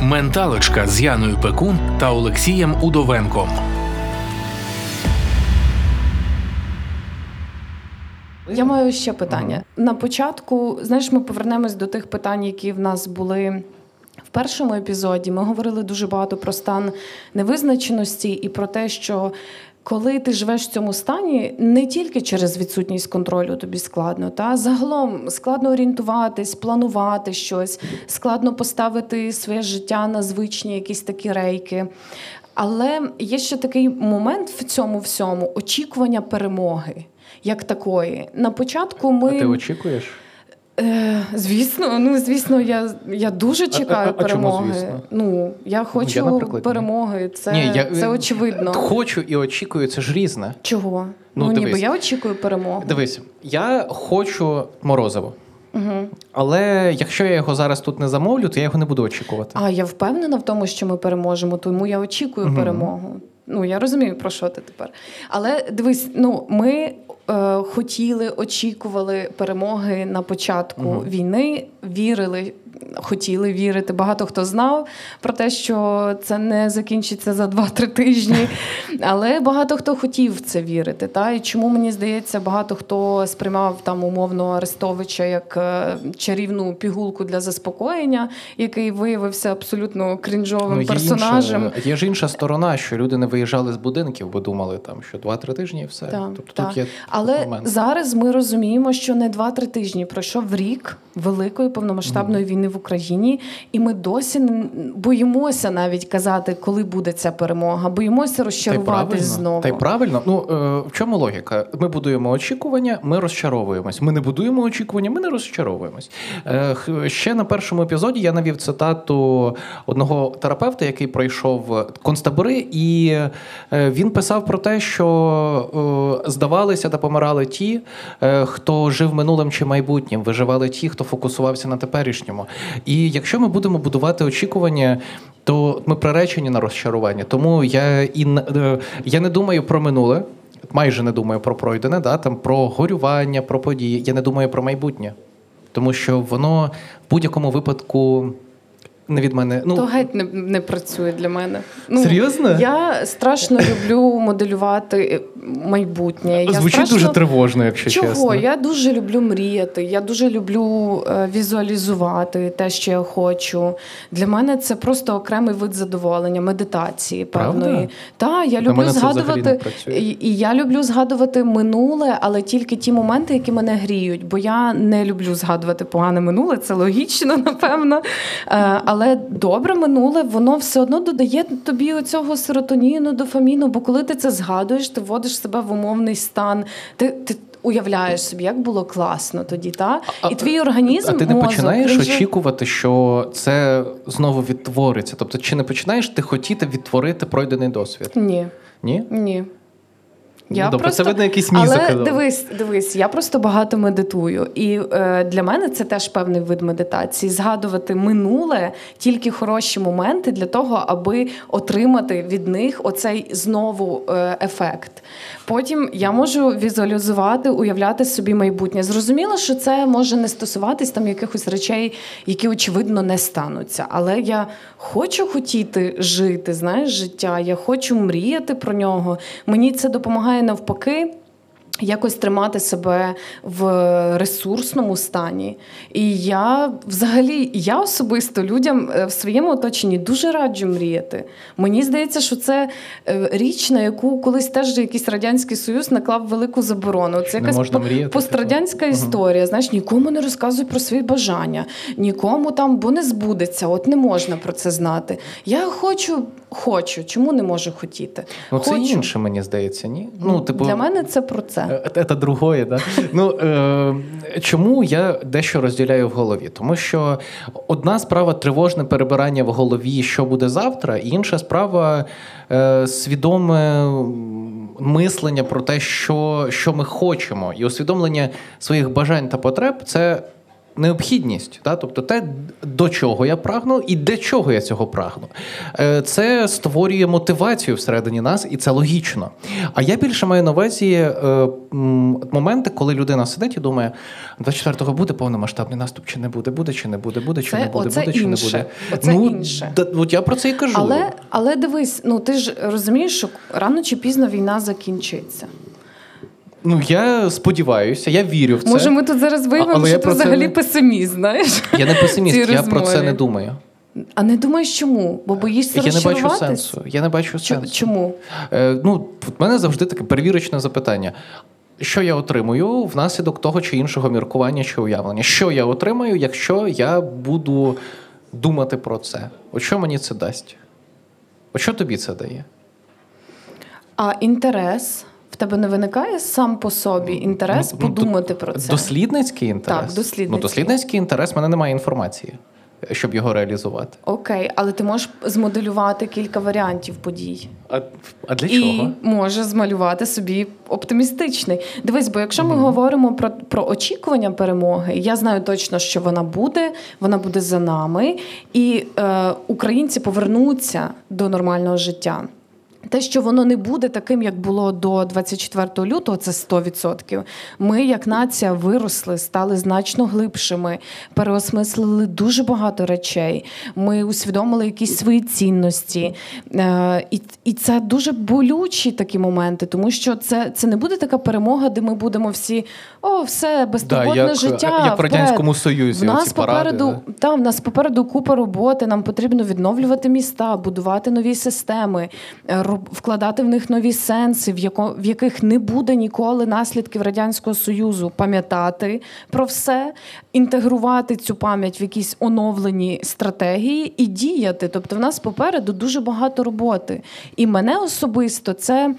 Менталочка з Яною Пекун та Олексієм Удовенком. Я маю ще питання. На початку, знаєш, ми повернемось до тих питань, які в нас були. В першому епізоді ми говорили дуже багато про стан невизначеності і про те, що коли ти живеш в цьому стані, не тільки через відсутність контролю тобі складно, та загалом складно орієнтуватись, планувати щось, складно поставити своє життя на звичні якісь такі рейки. Але є ще такий момент в цьому всьому очікування перемоги. Як такої. На початку ми. А ти очікуєш? Е, звісно, ну звісно, я, я дуже чекаю а- а чому перемоги. звісно? Ну, я хочу я, перемоги. Це, Ні, я- це очевидно. Хочу і очікую, це ж різне. Чого? Ну, Ну, ніби я очікую перемоги. Дивись, я хочу морозиво. Угу. Але якщо я його зараз тут не замовлю, то я його не буду очікувати. А я впевнена в тому, що ми переможемо, тому я очікую Мгм. перемогу. Ну я розумію, про що ти тепер. Але дивись, ну ми е, хотіли, очікували перемоги на початку угу. війни, вірили. Хотіли вірити. Багато хто знав про те, що це не закінчиться за 2-3 тижні. [LAUGHS] Але багато хто хотів в це вірити. Та? І чому мені здається, багато хто сприймав там умовно Арестовича як е, чарівну пігулку для заспокоєння, який виявився абсолютно крінжовим Ну, є персонажем. Інша, є ж інша сторона, що люди не виїжджали з будинків, бо думали, там, що 2-3 тижні і все. Так, тобто так. тут є Але момент. зараз ми розуміємо, що не 2-3 тижні пройшов рік великої повномасштабної війни в Україні, і ми досі боїмося навіть казати, коли буде ця перемога. Боїмося розчаруватись знову. Та й правильно. Ну е, в чому логіка? Ми будуємо очікування, ми розчаровуємось. Ми не будуємо очікування, ми не розчаровуємось. Е, ще на першому епізоді я навів цитату одного терапевта, який пройшов концтабори, і е, він писав про те, що здавалися та помирали ті, хто жив минулим чи майбутнім, виживали ті, хто фокусувався на теперішньому. І якщо ми будемо будувати очікування. То ми приречені на розчарування. Тому я і е, я не думаю про минуле, майже не думаю про пройдене, да, там про горювання, про події. Я не думаю про майбутнє. Тому що воно в будь-якому випадку не від мене. Ну, То геть не, не працює для мене. Ну, Серйозно? Я страшно люблю моделювати майбутнє. Я звучить страшно... дуже тривожно, якщо Чого? чесно. Я дуже люблю мріяти, я дуже люблю е, візуалізувати те, що я хочу. Для мене це просто окремий вид задоволення, медитації певної. Та я люблю згадувати і, і я люблю згадувати минуле, але тільки ті моменти, які мене гріють. Бо я не люблю згадувати погане минуле, це логічно, [LAUGHS] напевно. Е, але добре минуле, воно все одно додає тобі оцього серотоніну, дофаміну. Бо коли ти це згадуєш, ти вводиш себе в умовний стан. Ти, ти уявляєш собі, як було класно тоді, та? А- і твій організм. А ти не мозок, починаєш він очікувати, що це знову відтвориться? Тобто, чи не починаєш ти хотіти відтворити пройдений досвід? Ні, Ні? ні. Ну, добре, це видно якийсь мізок. Але казав. дивись, дивись, я просто багато медитую. І е, для мене це теж певний вид медитації. Згадувати минуле тільки хороші моменти для того, аби отримати від них оцей знову е, ефект. Потім я можу візуалізувати, уявляти собі майбутнє. Зрозуміло, що це може не стосуватись там якихось речей, які очевидно не стануться. Але я хочу хотіти жити, знаєш, життя. Я хочу мріяти про нього. Мені це допомагає навпаки. Якось тримати себе в ресурсному стані. І я взагалі, я особисто людям е, в своєму оточенні дуже раджу мріяти. Мені здається, що це е, річ, на яку колись теж якийсь радянський союз наклав велику заборону. Це якась можна мріяти, пострадянська типу. історія. Знаєш, нікому не розказуй про свої бажання, нікому там, бо не збудеться. От не можна про це знати. Я хочу, хочу. Чому не можу хотіти? Ну, це хочу. інше, мені здається, ні? Ну, типу, Для мене це про це. Це? Це да? Ну, е, чому я дещо розділяю в голові? Тому що одна справа тривожне перебирання в голові, що буде завтра, і інша справа е, свідоме мислення про те, що ми хочемо, і усвідомлення своїх бажань та потреб це необхідність, да? тобто те, до чого я прагну і для чого я цього прагну. Е, Це створює мотивацію всередині нас, і це логічно. А я більше маю на увазі е, моменти, коли людина сидить і думає, 24-го буде повномасштабний наступ, чи не буде, буде, чи не буде, буде, чи Це- не буде, буде, чи не буде. Оце ну, інше. Да, от я про це і кажу. Але, але дивись, ну ти ж розумієш, що рано чи пізно війна закінчиться. Ну я сподіваюся, я вірю в це. Може, ми тут зараз виявимо, що ти взагалі не- песиміст, знаєш? Я не песиміст, я про це не думаю. А не думаєш чому? Бо боїшся Я не бачу сенсу. Я не бачу сенсу. Чому? Е, ну, в мене завжди таке перевірочне запитання. Що я отримую внаслідок того чи іншого міркування чи уявлення? Що я отримаю, якщо я буду думати про це? От що мені це дасть? От що тобі це дає? А інтерес в тебе не виникає сам по собі інтерес Ну, ну, подумати про це? Дослідницький інтерес? Так, дослідницький. Ну, дослідницький інтерес, в мене немає інформації, щоб його реалізувати. Окей, але ти можеш змоделювати кілька варіантів подій. А, а для і чого? може змалювати собі оптимістичний. Дивись, бо якщо ми говоримо про, про очікування перемоги, я знаю точно, що вона буде, вона буде за нами, і е, українці повернуться до нормального життя. Те, що воно не буде таким, як було до 24 лютого, це 100%. Ми, як нація, виросли, стали значно глибшими, переосмислили дуже багато речей. Ми усвідомили якісь свої цінності. Е, і, і це дуже болючі такі моменти, тому що це, це не буде така перемога, де ми будемо всі о, все, безтурботне як, життя. як в Радянському. Союзі. В нас паради, попереду да. та в нас попереду купа роботи. Нам потрібно відновлювати міста, будувати нові системи, вкладати в них нові сенси, в яко в яких не буде ніколи наслідків радянського союзу. Пам'ятати про все, інтегрувати цю пам'ять в якісь оновлені стратегії і діяти. Тобто, в нас попереду дуже багато роботи. І мене особисто це.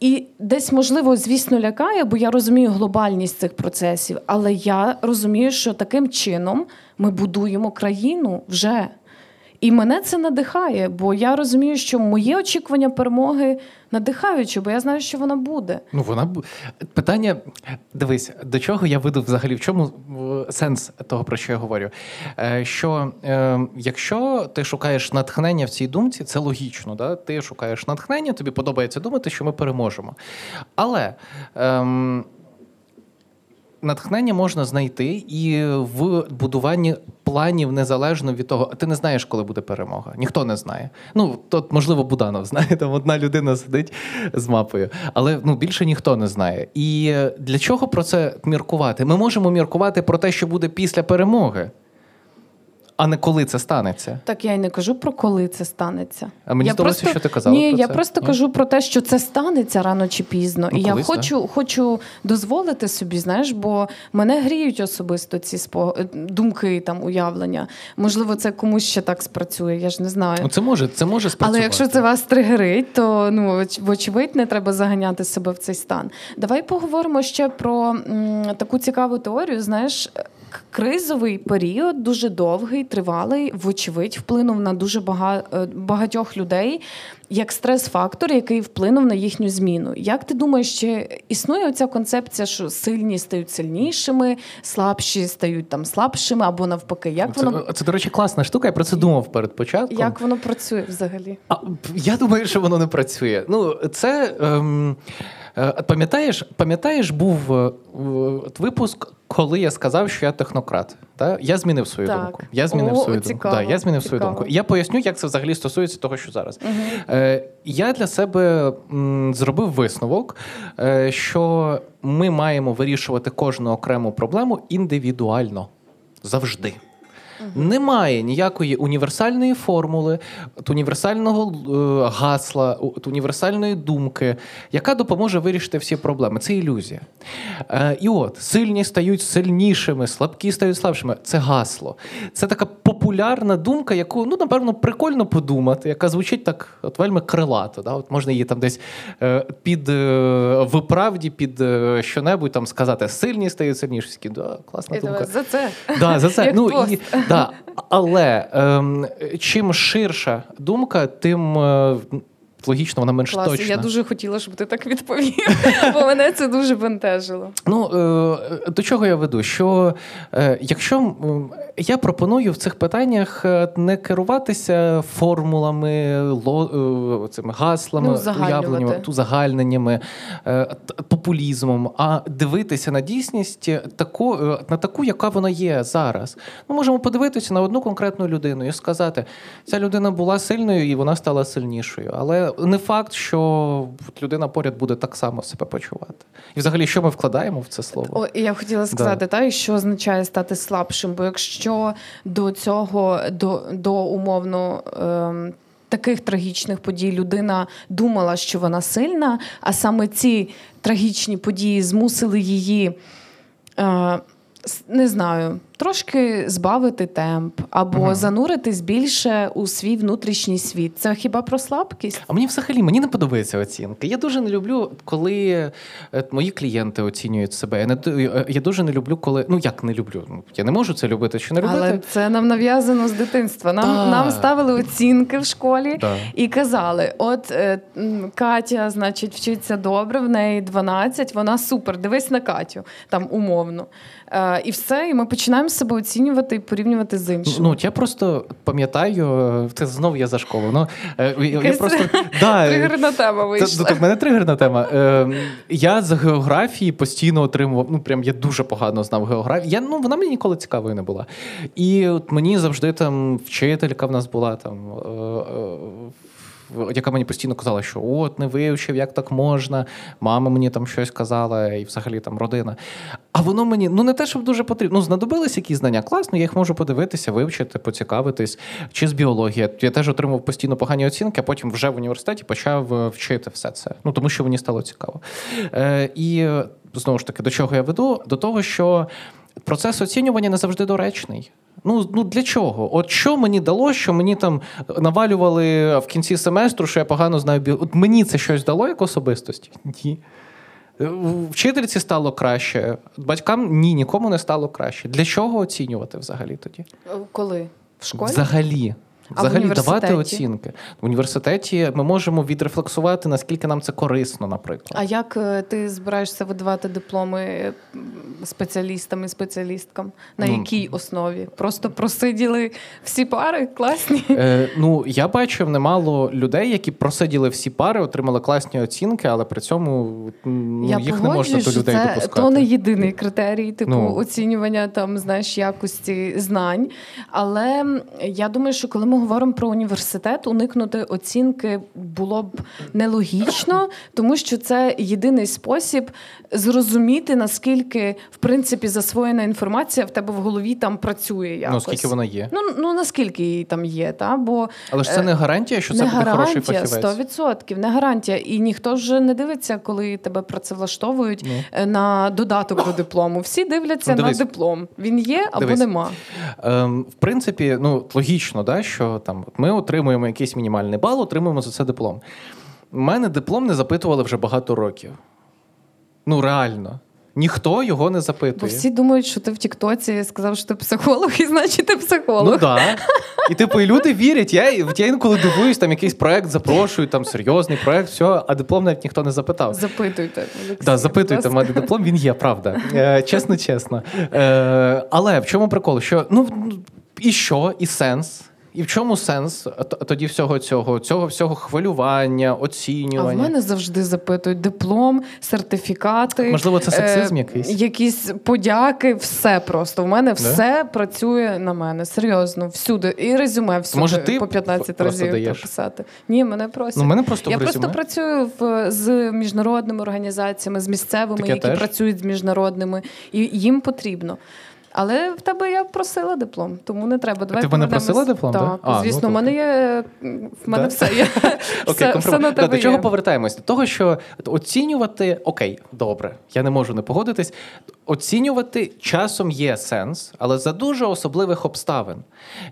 І десь, можливо, звісно, лякає, бо я розумію глобальність цих процесів, але я розумію, що таким чином ми будуємо країну вже. І мене це надихає, бо я розумію, що мої очікування перемоги надихаючі, бо я знаю, що вона буде. Ну, вона питання. Дивись, до чого я веду взагалі, в чому сенс того, про що я говорю? Е, Що е, якщо ти шукаєш натхнення в цій думці, це логічно. Да? Ти шукаєш натхнення, тобі подобається думати, що ми переможемо. Але. Ем, Натхнення можна знайти і в будуванні планів незалежно від того, ти не знаєш, коли буде перемога. Ніхто не знає. Ну тут, можливо, Буданов знає, там одна людина сидить з мапою, але ну більше ніхто не знає. І для чого про це міркувати? Ми можемо міркувати про те, що буде після перемоги, а не коли це станеться. Так я й не кажу про коли це станеться. А мені я здалося, що ти казала Ні, про я це. просто Ні? кажу про те, що це станеться рано чи пізно. Ну, і я колись, хочу, хочу дозволити собі, знаєш, бо мене гріють особисто ці спо... е, думки, там уявлення. Можливо, це комусь ще так спрацює, я ж не знаю. Ну, це може, це може спрацювати. Але якщо це вас тригерить, то ну оч- вочевидь не треба заганяти себе в цей стан. Давай поговоримо ще про м, таку цікаву теорію. Знаєш, кризовий період дуже довгий, тривалий, вочевидь, вплинув на дуже е, багатьох людей як стрес-фактор, який вплинув на їхню зміну. Як ти думаєш, чи існує оця концепція, що сильні стають сильнішими, слабші стають там слабшими, або навпаки? Як це, воно це, до речі, класна штука. Я про це думав перед початком. як воно працює взагалі? А, я думаю, що воно не працює. Ну, це. Ем, пам'ятаєш, пам'ятаєш, був е, от випуск, коли я сказав, що я технократ. Та? Я змінив свою Так. думку. Я змінив О, свою цікаво, думку. Да, я змінив свою думку. Я поясню, як це взагалі стосується того, що зараз. Е, я для себе зробив висновок, е, що ми маємо вирішувати кожну окрему проблему індивідуально завжди. Немає ніякої універсальної формули, універсального е, гасла, універсальної думки, яка допоможе вирішити всі проблеми. Це ілюзія. Е, і от сильні стають сильнішими, слабкі стають слабшими. Це гасло. Це така популярна думка, яку ну напевно прикольно подумати, яка звучить так, от вельми крилато. Да? От можна її там десь е, під е, виправді, під е, що-небудь там сказати: сильні стають сильніші. Да, класна думка. За це. Да, за це. [LAUGHS] Ну, і, да. Але ем, чим ширша думка, тим е, логічно вона менш Клас, точна. я дуже хотіла, щоб ти так відповів, [LAUGHS] бо мене це дуже бентежило. Ну е, до чого я веду? Що е, якщо я пропоную в цих питаннях е, не керуватися формулами, цими гаслами, Ну, уявленнями, узагальненнями, популізмом, а дивитися на дійсність таку, на таку, яка вона є зараз. Ми можемо подивитися на одну конкретну людину і сказати, ця людина була сильною і вона стала сильнішою. Але не факт, що людина поряд буде так само себе почувати. І взагалі, що ми вкладаємо в це слово? О, я б хотіла сказати, та, і що означає стати слабшим. Бо якщо до цього, до, до умовно. Ем, Таких трагічних подій людина думала, що вона сильна, а саме ці трагічні події змусили її, е, не знаю, трошки збавити темп або Мгм. зануритись більше у свій внутрішній світ. Це хіба про слабкість? А мені взагалі мені не подобається оцінка. Я дуже не люблю, коли е, мої клієнти оцінюють себе. Я не е, я дуже не люблю, коли ну як не люблю. Ну я не можу це любити чи не робити. Але це нам нав'язано з дитинства. Нам, Так. нам ставили оцінки в школі. Да. І казали: от е, Катя, значить, вчиться добре, в неї 12, вона супер. Дивись на Катю, там умовно. І все, і ми починаємо себе оцінювати і порівнювати з іншим. Ну, я просто пам'ятаю, е, це знову я за школу. Ну, е, я, я просто, [LAUGHS] да, е, Тригерна тема вийшла. ну, в мене тригерна тема. Я з географії постійно отримував. Ну, прям я дуже погано знав географію. Я, ну, вона мені ніколи цікавою не була. І от мені завжди там вчителька в нас була там. Яка мені постійно казала, що от не вивчив, як так можна. Мама мені там щось казала, і взагалі там родина. А воно мені ну не те, щоб дуже потрібно. Ну, знадобились якісь знання. Класно, я їх можу подивитися, вивчити, поцікавитись. Чи з біології. Я теж отримав постійно погані оцінки, а потім вже в університеті почав е, вчити все це. Ну тому що мені стало цікаво. Е, і знову ж таки, до чого я веду? До того, що процес оцінювання не завжди доречний. Ну, ну для чого? От що мені дало, що мені там навалювали в кінці семестру, що я погано знаю біо... От мені це щось дало як особистості? Ні. Вчительці стало краще, батькам ні, нікому не стало краще. Для чого оцінювати взагалі тоді? Коли? В школі? Взагалі. Взагалі давати оцінки. В університеті ми можемо відрефлексувати, наскільки нам це корисно, наприклад. А як е, ти збираєшся видавати дипломи спеціалістам і спеціалісткам? На Ну. якій основі? Просто просиділи всі пари класні? Е, ну, я бачив немало людей, які просиділи всі пари, отримали класні оцінки, але при цьому ну, Я їх не можна до людей це допускати. то не єдиний критерій, типу Ну. оцінювання там знаєш якості знань. Але я думаю, що коли ми говоримо про університет, уникнути оцінки було б нелогічно, тому що це єдиний спосіб зрозуміти наскільки в принципі засвоєна інформація в тебе в голові там працює. Якось. Ну, скільки вона є. Ну, ну наскільки її там є, та бо Але ж це не гарантія, що це не буде хороший гарантія, фахівець. 100%, не гарантія. І ніхто вже не дивиться, коли тебе працевлаштовують Ну. е, на додаток до диплому. Всі дивляться Ну, на диплом. Він є або Дивись. нема. Ем, в принципі, ну логічно, да, що там ми отримуємо якийсь мінімальний бал, отримуємо за це диплом. У мене диплом не запитували вже багато років. Ну, реально. Ніхто його не Бо запитує. всі думають, що ти в Тіктоці сказав, що ти психолог, і значить ти психолог. Ну так. Да. І типу, і люди вірять. Я, я інколи дивуюсь, там якийсь проект запрошують, там серйозний проект, все, а диплом навіть ніхто не запитав. Запитуйте. Олексій, Да, запитуйте, мати диплом, він є, правда. Е, чесно, чесно. Е, але в чому прикол? Що ну і що, і сенс? І в чому сенс тоді всього цього, цього всього хвилювання, А в мене завжди запитують диплом, сертифікати. Можливо, це сексизм е, якийсь? Якісь подяки, все просто. У мене все працює на мене. Серйозно, всюди. І резюме всюди Може, ти по 15 разів даєш? прописати. Ні, мене просять. Ну, мене просто Я в просто працюю в, з міжнародними організаціями, з місцевими, Таке які теж? працюють з міжнародними, і їм потрібно. Але в тебе я просила диплом, тому не треба. Давай Ти мене просила диплом, Так, да? А, звісно, ну, в мене є в мене Да? все є. [LAUGHS] Окей, все, все на Да, До чого є. повертаємось? До того, що оцінювати окей, добре, я не можу не погодитись. Оцінювати часом є сенс, але за дуже особливих обставин.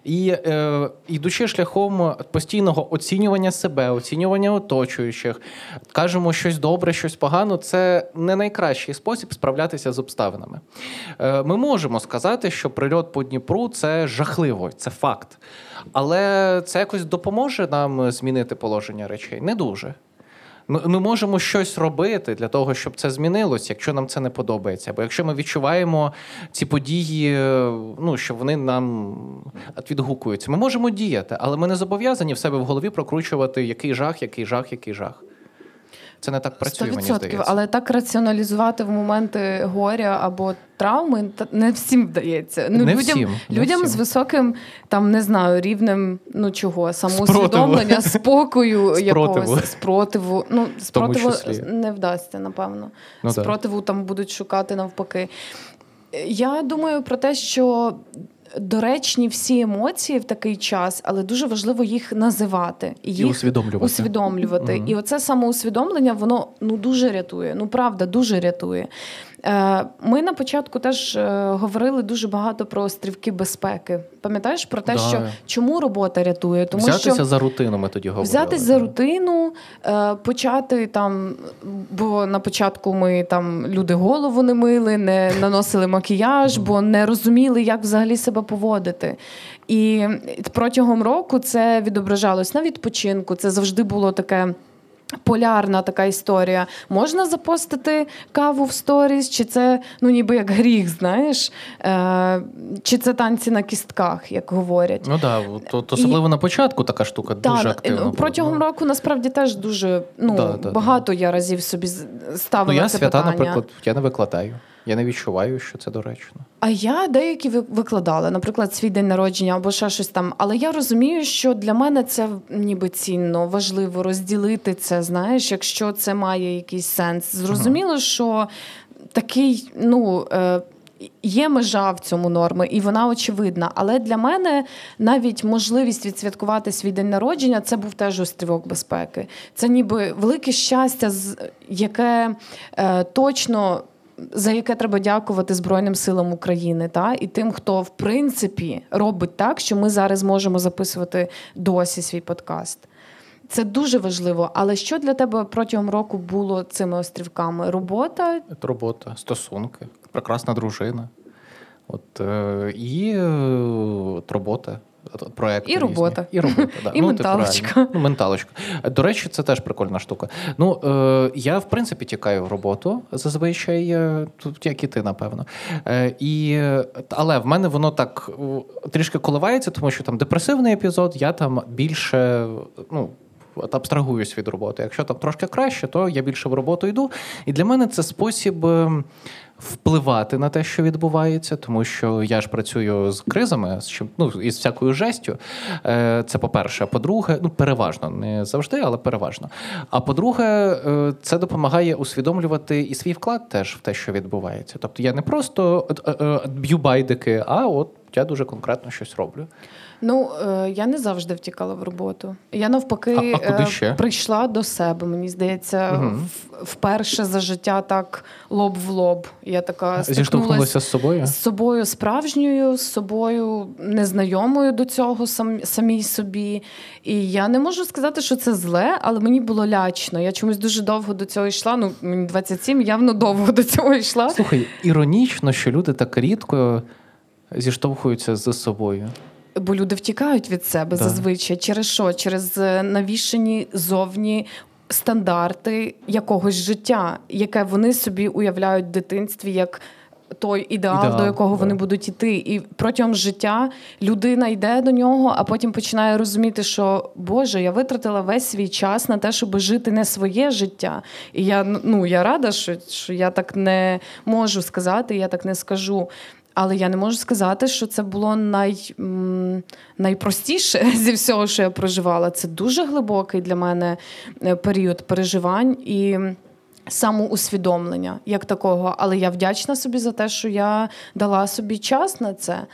І е, йдучи шляхом постійного оцінювання себе, оцінювання оточуючих, кажемо щось добре, щось погано, це не найкращий спосіб справлятися з обставинами. Е, ми можемо сказати, що прильот по Дніпру це жахливо, це факт. Але це якось допоможе нам змінити положення речей? Не дуже. Ми, ми можемо щось робити для того, щоб це змінилось, якщо нам це не подобається. Бо якщо ми відчуваємо ці події, е, ну що вони нам відгукуються, ми можемо діяти, але ми не зобов'язані в себе в голові прокручувати який жах, який жах, який жах. Це не так працює, мені 100%, здається. але так раціоналізувати в моменти горя або травми не всім вдається. Ну, Не людям всім, не людям всім. з високим там не знаю рівнем ну чого, самоусвідомлення, спокою [LAUGHS] якогось спротиву. Ну спротиву не вдасться, напевно. Ну. Спротиву там будуть шукати навпаки. Я думаю про те, що. Доречні всі емоції в такий час, але дуже важливо їх називати і їх усвідомлювати. усвідомлювати. Мгм. І оце самоусвідомлення, воно ну дуже рятує. Ну правда, дуже рятує. Е, Ми на початку теж е, говорили дуже багато про острівки безпеки. Пам'ятаєш про те, Да. що чому робота рятує? Тому Взятися що за рутину, ми тоді говорили. Взятись за рутину, е, почати там, бо на початку ми там люди голову не мили, не наносили макіяж, бо не розуміли, як взагалі себе поводити. І протягом року це відображалось на відпочинку. Це завжди було таке. Полярна така історія. Можна запостити каву в сторіс, чи це ну ніби як гріх, знаєш? Е, чи це танці на кістках, як говорять. Ну так, да, то особливо на початку така штука дуже активна. протягом була. року насправді теж дуже ну Да, да, багато я разів собі ставила. Ну, я це свята, питання. наприклад, я не викладаю. Я не відчуваю, що це доречно. А я деякі викладала, наприклад, свій день народження або ще щось там. Але я розумію, що для мене це ніби цінно, важливо розділити це. Знаєш, якщо це має якийсь сенс. Зрозуміло, що такий, ну. Е, Є межа в цьому норми, і вона очевидна. Але для мене навіть можливість відсвяткувати свій день народження це був теж острівок безпеки. Це ніби велике щастя, яке е, точно за яке треба дякувати Збройним силам України, та і тим, хто в принципі робить так, що ми зараз можемо записувати досі свій подкаст. Це дуже важливо. Але що для тебе протягом року було цими острівками? Робота робота, стосунки, прекрасна дружина. От, е, і е, от робота. От Проекти І робота. І робота, да. [LAUGHS] І ну, менталочка. Типу, ну, менталочка. До речі, це теж прикольна штука. Ну, е, я, в принципі, тікаю в роботу зазвичай, е, тут, як і ти, напевно. Е, і, але в мене воно так е, трішки коливається, тому що там депресивний епізод, я там більше. ну, абстрагуюсь від роботи. Якщо там трошки краще, то я більше в роботу йду. І для мене це спосіб ем, впливати на те, що відбувається, тому що я ж працюю з кризами, з чим ну із всякою жестю. Е, Це по-перше. По-друге, ну переважно, не завжди, але переважно. А по-друге, е, це допомагає усвідомлювати і свій вклад теж в те, що відбувається. Тобто я не просто е, б'ю байдики, а от я дуже конкретно щось роблю. Ну е, я не завжди втікала в роботу. Я навпаки А- а е, ще? прийшла до себе. Мені здається, в- вперше за життя так лоб в лоб. Я така Зіштовхнулася з собою. з собою справжньою, з собою незнайомою до цього сам, самій собі. І я не можу сказати, що це зле, але мені було лячно. Я чомусь дуже довго до цього йшла. Ну, мені 27, явно довго до цього йшла. Слухай, іронічно, що люди так рідко зіштовхуються з собою. Бо люди втікають від себе Да. зазвичай. Через що? Через е, навішені зовні стандарти якогось життя, яке вони собі уявляють в дитинстві як. Той ідеал, Ідеал, до якого вони будуть іти, і протягом життя людина йде до нього, а потім починає розуміти, що Боже, я витратила весь свій час на те, щоб жити не своє життя. І я ну я рада, що, що я так не можу сказати, я так не скажу. Але я не можу сказати, що це було най, найпростіше [LAUGHS] зі всього, що я проживала. Це дуже глибокий для мене е, період переживань. І самоусвідомлення як такого. Але я вдячна собі за те, що я дала собі час на це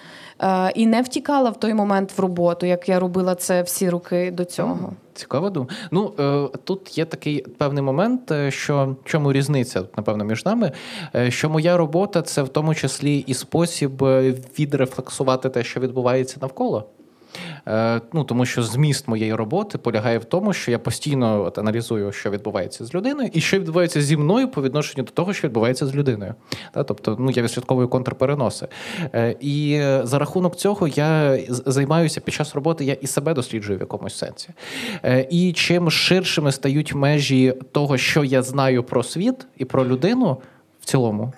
е, і не втікала в той момент в роботу, як я робила це всі роки до цього. Цікава думка. Ну е, тут є такий певний момент, е, що чому різниця, напевно, між нами. е, Що моя робота це в тому числі і спосіб відрефлексувати те, що відбувається навколо. Е, Ну, тому що зміст моєї роботи полягає в тому, що я постійно от аналізую, що відбувається з людиною, і що відбувається зі мною по відношенню до того, що відбувається з людиною. Тобто, ну я відслідковую контрпереноси. Е, І е, за рахунок цього я займаюся під час роботи, я і себе досліджую в якомусь сенсі. І чим ширшими стають межі того, що я знаю про світ і про людину. В цілому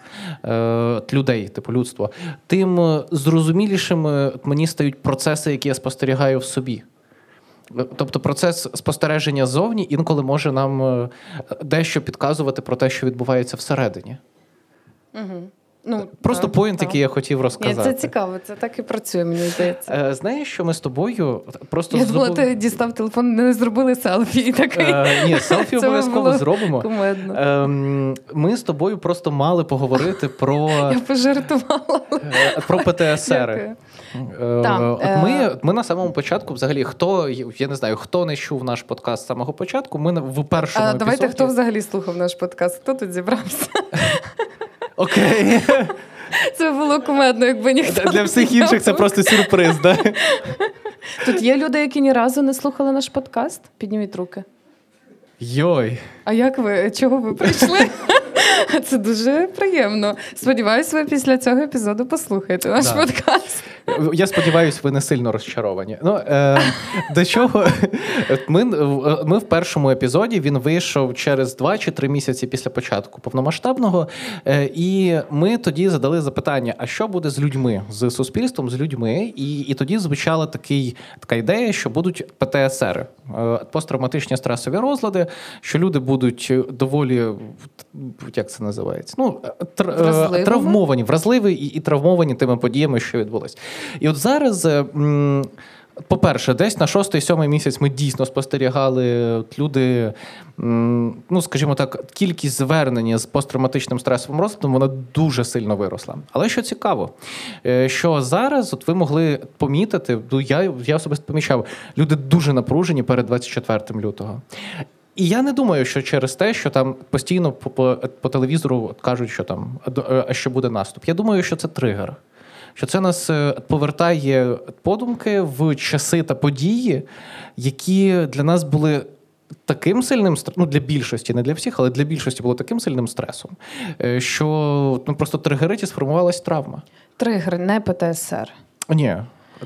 е, людей, типу людства, тим е, зрозумілішими мені стають процеси, які я спостерігаю в собі. Тобто процес спостереження ззовні інколи може нам е, дещо підказувати про те, що відбувається всередині. Угу. Ну, Просто так, поінт, так. який я хотів Ні, розказати. це цікаво, це так і працює, мені здається. Е, Знаєш, що ми з тобою просто Я думала, ти дістав телефон, не зробили селфі. Е, Ні, селфі [LAUGHS] обов'язково зробимо. Ем, Ми з тобою просто мали поговорити про, Я пожартувала. е, про ПТСР. Е, е, ми, ми на самому початку, взагалі, хто я не знаю, хто не чув наш подкаст з самого початку. Ми в першому давайте, хто взагалі слухав наш подкаст? Хто тут зібрався? [LAUGHS] Окей. Це було кумедно, якби ніхто Для всіх інших це просто сюрприз. Да? Тут є люди, які ні разу не слухали наш подкаст. Підніміть руки. Йой. А як ви? Чого ви прийшли? [LAUGHS] Це дуже приємно. Сподіваюсь, ви після цього епізоду послухаєте наш Да. подкаст. Я сподіваюся, ви не сильно розчаровані. Ну, е, [LAUGHS] до чого? Ми, ми в першому епізоді він вийшов через два чи три місяці після початку повномасштабного. Е, і ми тоді задали запитання: а що буде з людьми, з суспільством, з людьми? І, і тоді звучала такий, така ідея, що будуть ПТСР, е, посттравматичні стресові розлади, що люди будуть доволі як це називається? Ну, тр, е, травмовані, вразливі і, і травмовані тими подіями, що відбулись. І от зараз. е, м, По-перше, десь на шостий-сьомий місяць ми дійсно спостерігали люди, ну скажімо так, кількість звернень з посттравматичним стресовим розладом вона дуже сильно виросла. Але що цікаво, е, що зараз от ви могли помітити, ну я, я особисто помічав, люди дуже напружені перед 24 лютого. І я не думаю, що через те, що там постійно по, по, по телевізору кажуть, що там а е, а що буде наступ. Я думаю, що це тригер. Що це нас е, повертає подумки в часи та події, які для нас були таким сильним ну, для більшості, не для всіх, але для більшості було таким сильним стресом, е, що ну, просто тригерить і сформувалась травма. Тригер, не ПТСР. Ні.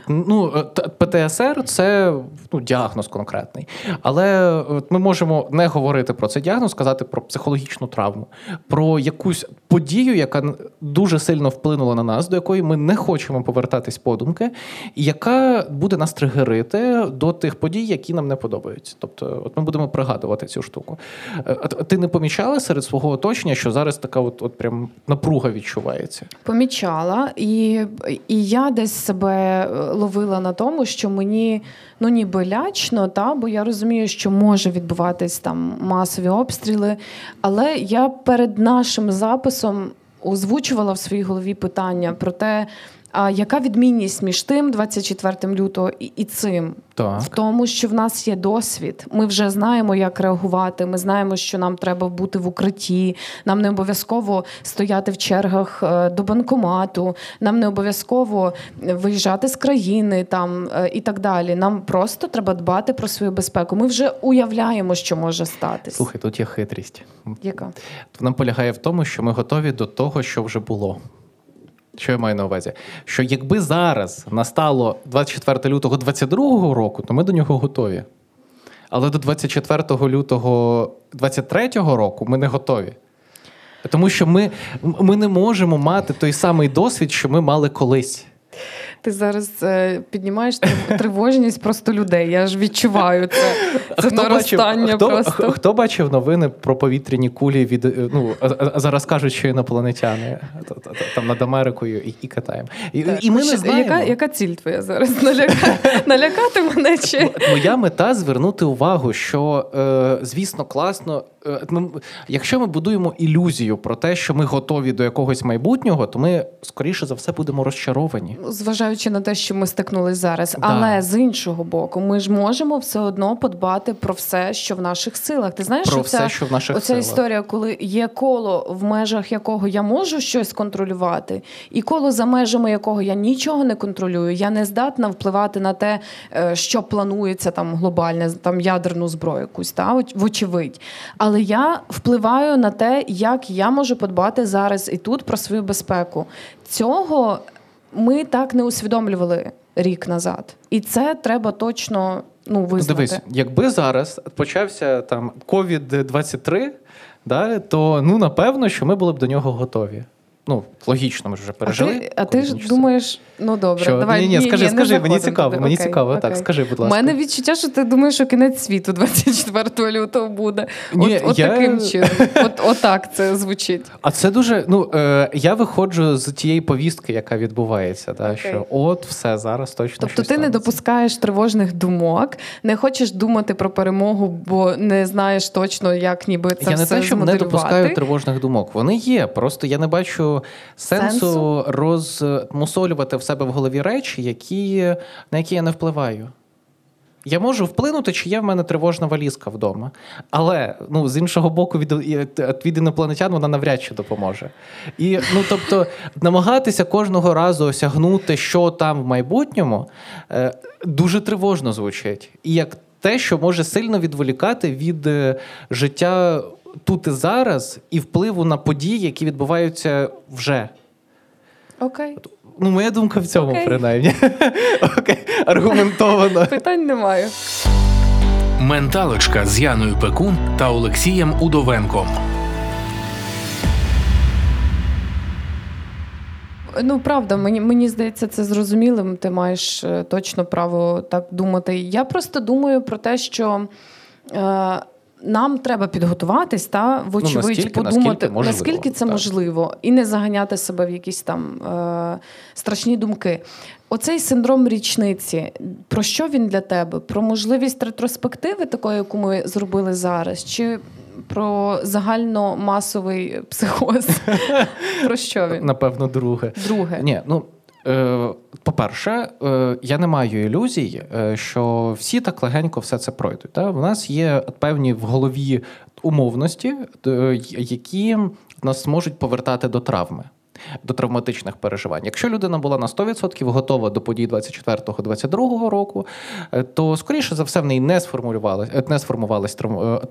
Ну, е, ПТСР це ну, діагноз конкретний. Але ми можемо не говорити про цей діагноз, сказати про психологічну травму, про якусь подію, яка дуже сильно вплинула на нас, до якої ми не хочемо повертатись подумки, і яка буде нас тригерити до тих подій, які нам не подобаються. Тобто, от ми будемо пригадувати цю штуку. Е, Ти не помічала серед свого оточення, що зараз така от, от прям напруга відчувається? Помічала, і, і я десь себе е, ловила на тому, що мені ну ніби лячно, та бо я розумію, що може відбуватись там масові обстріли. Але я перед нашим записом озвучувала в своїй голові питання про те, а яка відмінність між тим 24 лютого і, і цим. Так. В тому, що в нас є досвід. Ми вже знаємо, як реагувати. Ми знаємо, що нам треба бути в укритті. Нам не обов'язково стояти в чергах е, до банкомату. Нам не обов'язково виїжджати з країни там е, і так далі. Нам просто треба дбати про свою безпеку. Ми вже уявляємо, що може статись. Слухай, тут є хитрість. Яка Вона полягає в тому, що ми готові до того, що вже було. Що я маю на увазі? Що якби зараз настало 24 лютого 22 року, то ми до нього готові. Але до 24 лютого 23 року ми не готові. Тому що ми, ми не можемо мати той самий досвід, що ми мали колись. Ти зараз е, піднімаєш [LAUGHS] тривожність просто людей? Я ж відчуваю це. Це наростання хто, просто. хто бачив новини про повітряні кулі від е, ну зараз кажуть, що інопланетяни та- та- та- там над Америкою і, і Китаєм. І, і ми не знаємо. Яка, яка ціль твоя зараз? [LAUGHS] Наляка... Налякати мене чи Моя мета звернути увагу, що е, звісно класно якщо ми будуємо ілюзію про те, що ми готові до якогось майбутнього, то ми скоріше за все будемо розчаровані. Зважаючи на те, що ми стикнулись зараз, Да. але з іншого боку, ми ж можемо все одно подбати про все, що в наших силах. Ти знаєш, Про оця, все, що в наших оця силах. історія, коли є коло, в межах якого я можу щось контролювати, і коло за межами якого я нічого не контролюю, я не здатна впливати на те, е, що планується там глобальне, там ядерну зброю якусь, та оч- вочевидь. Але я впливаю на те, як я можу подбати зараз і тут про свою безпеку. Цього ми так не усвідомлювали рік назад, і це треба точно ну визнати. Дивись, якби зараз почався там COVID-23, да, то ну напевно, що ми були б до нього готові. Ну, логічно, ми ж вже пережили. А ти, а ти ж думаєш, ну добре, Що? давай Ні-ні, скажи, не скажи, мені цікаво, туди. мені Окей, цікаво. Так, скажи, будь У ласка. мене відчуття, що ти думаєш, що кінець світу [LAUGHS] 24 лютого буде. Ні, от, от я- таким чином. От, отак це звучить. А це дуже. Ну е, я виходжу з тієї повістки, яка відбувається. Да, Окей. що от все зараз точно. Тобто щось ти не допускаєш тривожних думок, не хочеш думати про перемогу, бо не знаєш точно, як ніби це я не те, що не допускаю тривожних думок. Вони є. Просто я не бачу сенсу, Сенсу? розмусолювати в себе в голові речі, які, на які я не впливаю. Я можу вплинути, чи є в мене тривожна валізка вдома. Але ну, з іншого боку, від, від інопланетян вона навряд чи допоможе. І ну, тобто, намагатися кожного разу осягнути, що там в майбутньому, е, дуже тривожно звучить. І як те, що може сильно відволікати від е, життя тут і зараз, і впливу на події, які відбуваються вже. Окей, Ну, моя думка в цьому, Окей. принаймні. [LAUGHS] Окей, аргументовано. питань немає. Менталочка з Яною Пекун та Олексієм Удовенком. Ну, правда, мені, мені здається, це зрозумілим. Ти маєш е, точно право так думати. Я просто думаю про те, що. Е, нам треба підготуватись та вочевидь Ну, наскільки- подумати, наскільки можливо, наскільки це так. можливо, і не заганяти себе в якісь там е, страшні думки. Оцей синдром річниці, про що він для тебе? Про можливість ретроспективи, такої, яку ми зробили зараз, чи про загальномасовий психоз? [LAUGHS] Про що він? Напевно, друге. Друге. Ні, ну. е, По-перше, е, я не маю ілюзій, е, що всі так легенько все це пройдуть. Та? У нас є певні в голові умовності, е, які нас можуть повертати до травми. До травматичних переживань. Якщо людина була на 100% готова до подій 24-22 року, то скоріше за все в неї не сформулювалась, е, не сформувалась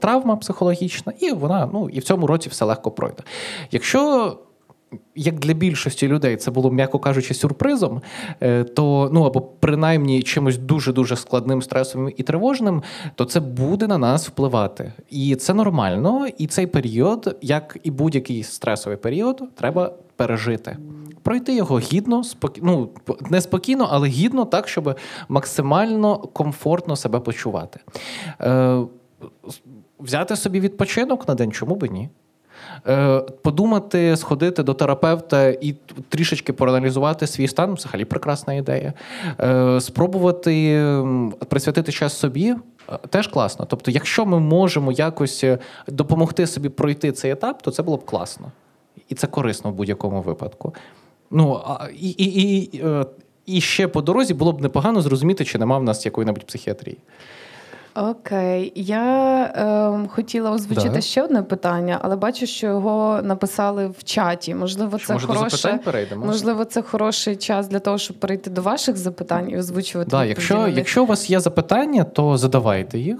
травма психологічна, і вона ну і в цьому році все легко пройде. Якщо як для більшості людей це було, м'яко кажучи, сюрпризом, е, то ну або принаймні чимось дуже дуже складним, стресовим і тривожним, то це буде на нас впливати. І це нормально. І цей період, як і будь-який стресовий період, треба пережити. Пройти його гідно, спокі... ну, не спокійно, але гідно, так, щоб максимально комфортно себе почувати. Е, взяти собі відпочинок на день, чому би ні? Е, Подумати, сходити до терапевта і трішечки проаналізувати свій стан взагалі прекрасна ідея. Е, Спробувати присвятити час собі. е, Теж класно. Тобто, якщо ми можемо якось допомогти собі пройти цей етап, то це було б класно. І це корисно в будь-якому випадку. Ну, і, і, і, і ще по дорозі було б непогано зрозуміти, чи нема в нас якої-небудь психіатрії. Окей, я е, хотіла озвучити Да. ще одне питання, але бачу, що його написали в чаті. Можливо, Що, це може, хороше. перейдемо? Можливо, це хороший час для того, щоб перейти до ваших запитань і озвучувати. Да, якщо, якщо у вас є запитання, то задавайте їх.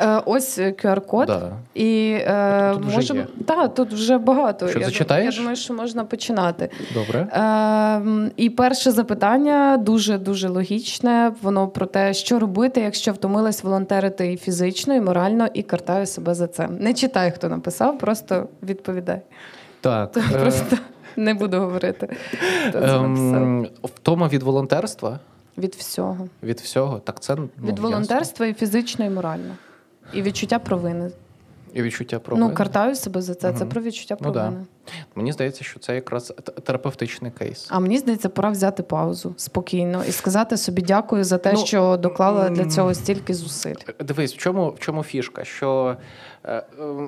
Е, ось QR-код. Да. І е, Тут вже можемо. є. Так, тут вже багато. Що, я, зачитаєш? я думаю, що можна починати. Добре. Е, і перше запитання дуже дуже логічне. Воно про те, що робити, якщо втомилась волонтерити і фізично, і морально, і картаю себе за це. Не читай, хто написав, просто відповідай. Так. е, Просто не буду говорити. Ем, Втома від волонтерства, Від всього. від всього. Так це ну, Від волонтерства і фізично, і морально. І відчуття провини. І відчуття провини. Ну, картаю себе за це. Це про відчуття Ну, да. провини. Мені здається, що це якраз терапевтичний кейс. А мені здається, пора взяти паузу спокійно і сказати собі дякую за те, Ну, що доклала для цього стільки зусиль. Дивись, в чому, в чому фішка? Що е, е,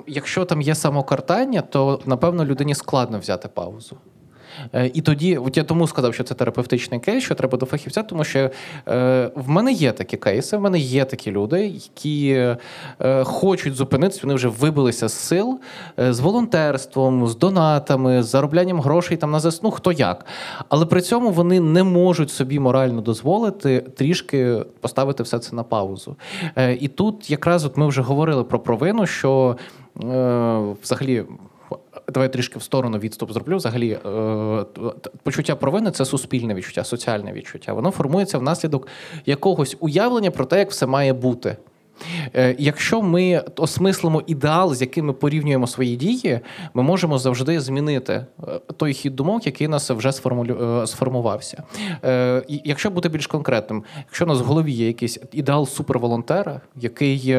якщо там є самокартання, то напевно людині складно взяти паузу. Е, І тоді, от я тому сказав, що це терапевтичний кейс, що треба до фахівця, тому що е, в мене є такі кейси, в мене є такі люди, які е, хочуть зупинитися, вони вже вибилися з сил з волонтерством, з донатами, з зароблянням грошей там на ЗСУ, ну хто як. Але при цьому вони не можуть собі морально дозволити трішки поставити все це на паузу. І тут якраз от ми вже говорили про провину, що взагалі. Давай трішки в сторону відступ зроблю. Взагалі, е, почуття провини це суспільне відчуття, соціальне відчуття. Воно формується внаслідок якогось уявлення про те, як все має бути. Е, Якщо ми осмислимо ідеал, з яким ми порівнюємо свої дії, ми можемо завжди змінити е, той хід думок, який нас вже е, сформувався. Якщо бути більш конкретним, якщо у нас в голові є якийсь ідеал суперволонтера, який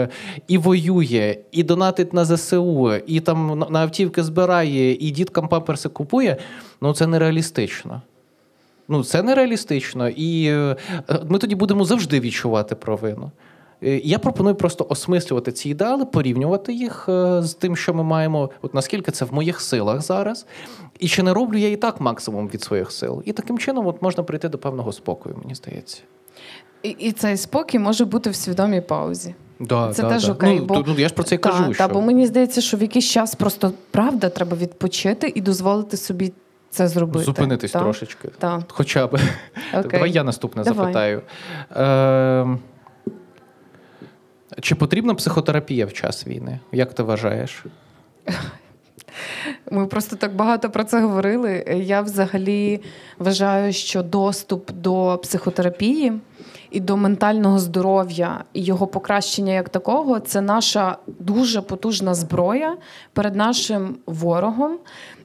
і воює, і донатить на ЗСУ, і там на- автівки збирає, і діткам памперси купує, ну це нереалістично. Ну, це нереалістично, і ми тоді будемо завжди відчувати провину. Е, Я пропоную просто осмислювати ці ідеали, порівнювати їх е, з тим, що ми маємо, от наскільки це в моїх силах зараз, і чи не роблю я і так максимум від своїх сил. І таким чином от можна прийти до певного спокою, мені здається. І, і цей спокій може бути в свідомій паузі. Да, Це теж окей, Ну, бо- ну, я ж про це і кажу. та, що... бо мені здається, що в якийсь час просто правда треба відпочити і дозволити собі це зробити. Зупинитись Та? трошечки. Та. Хоча б. Окей. Давай я наступне Давай. запитаю. Е, чи потрібна психотерапія в час війни? Як ти вважаєш? Ми просто так багато про це говорили. Я взагалі вважаю, що доступ до психотерапії і до ментального здоров'я і його покращення як такого це наша дуже потужна зброя перед нашим ворогом.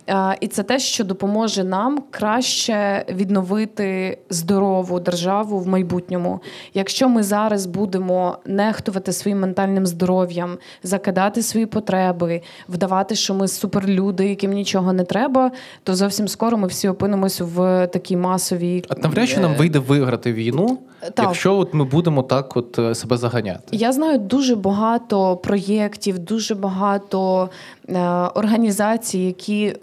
Е, І це те, що допоможе нам краще відновити здорову державу в майбутньому. Якщо ми зараз будемо нехтувати своїм ментальним здоров'ям, закидати свої потреби, вдавати, що ми суперлюди, яким нічого не треба, то зовсім скоро ми всі опинимось в такій масовій А навряд чи нам е, вийде виграти війну, Так. якщо от ми будемо так от е, себе заганяти. Я знаю дуже багато проєктів, дуже багато е, організацій, які.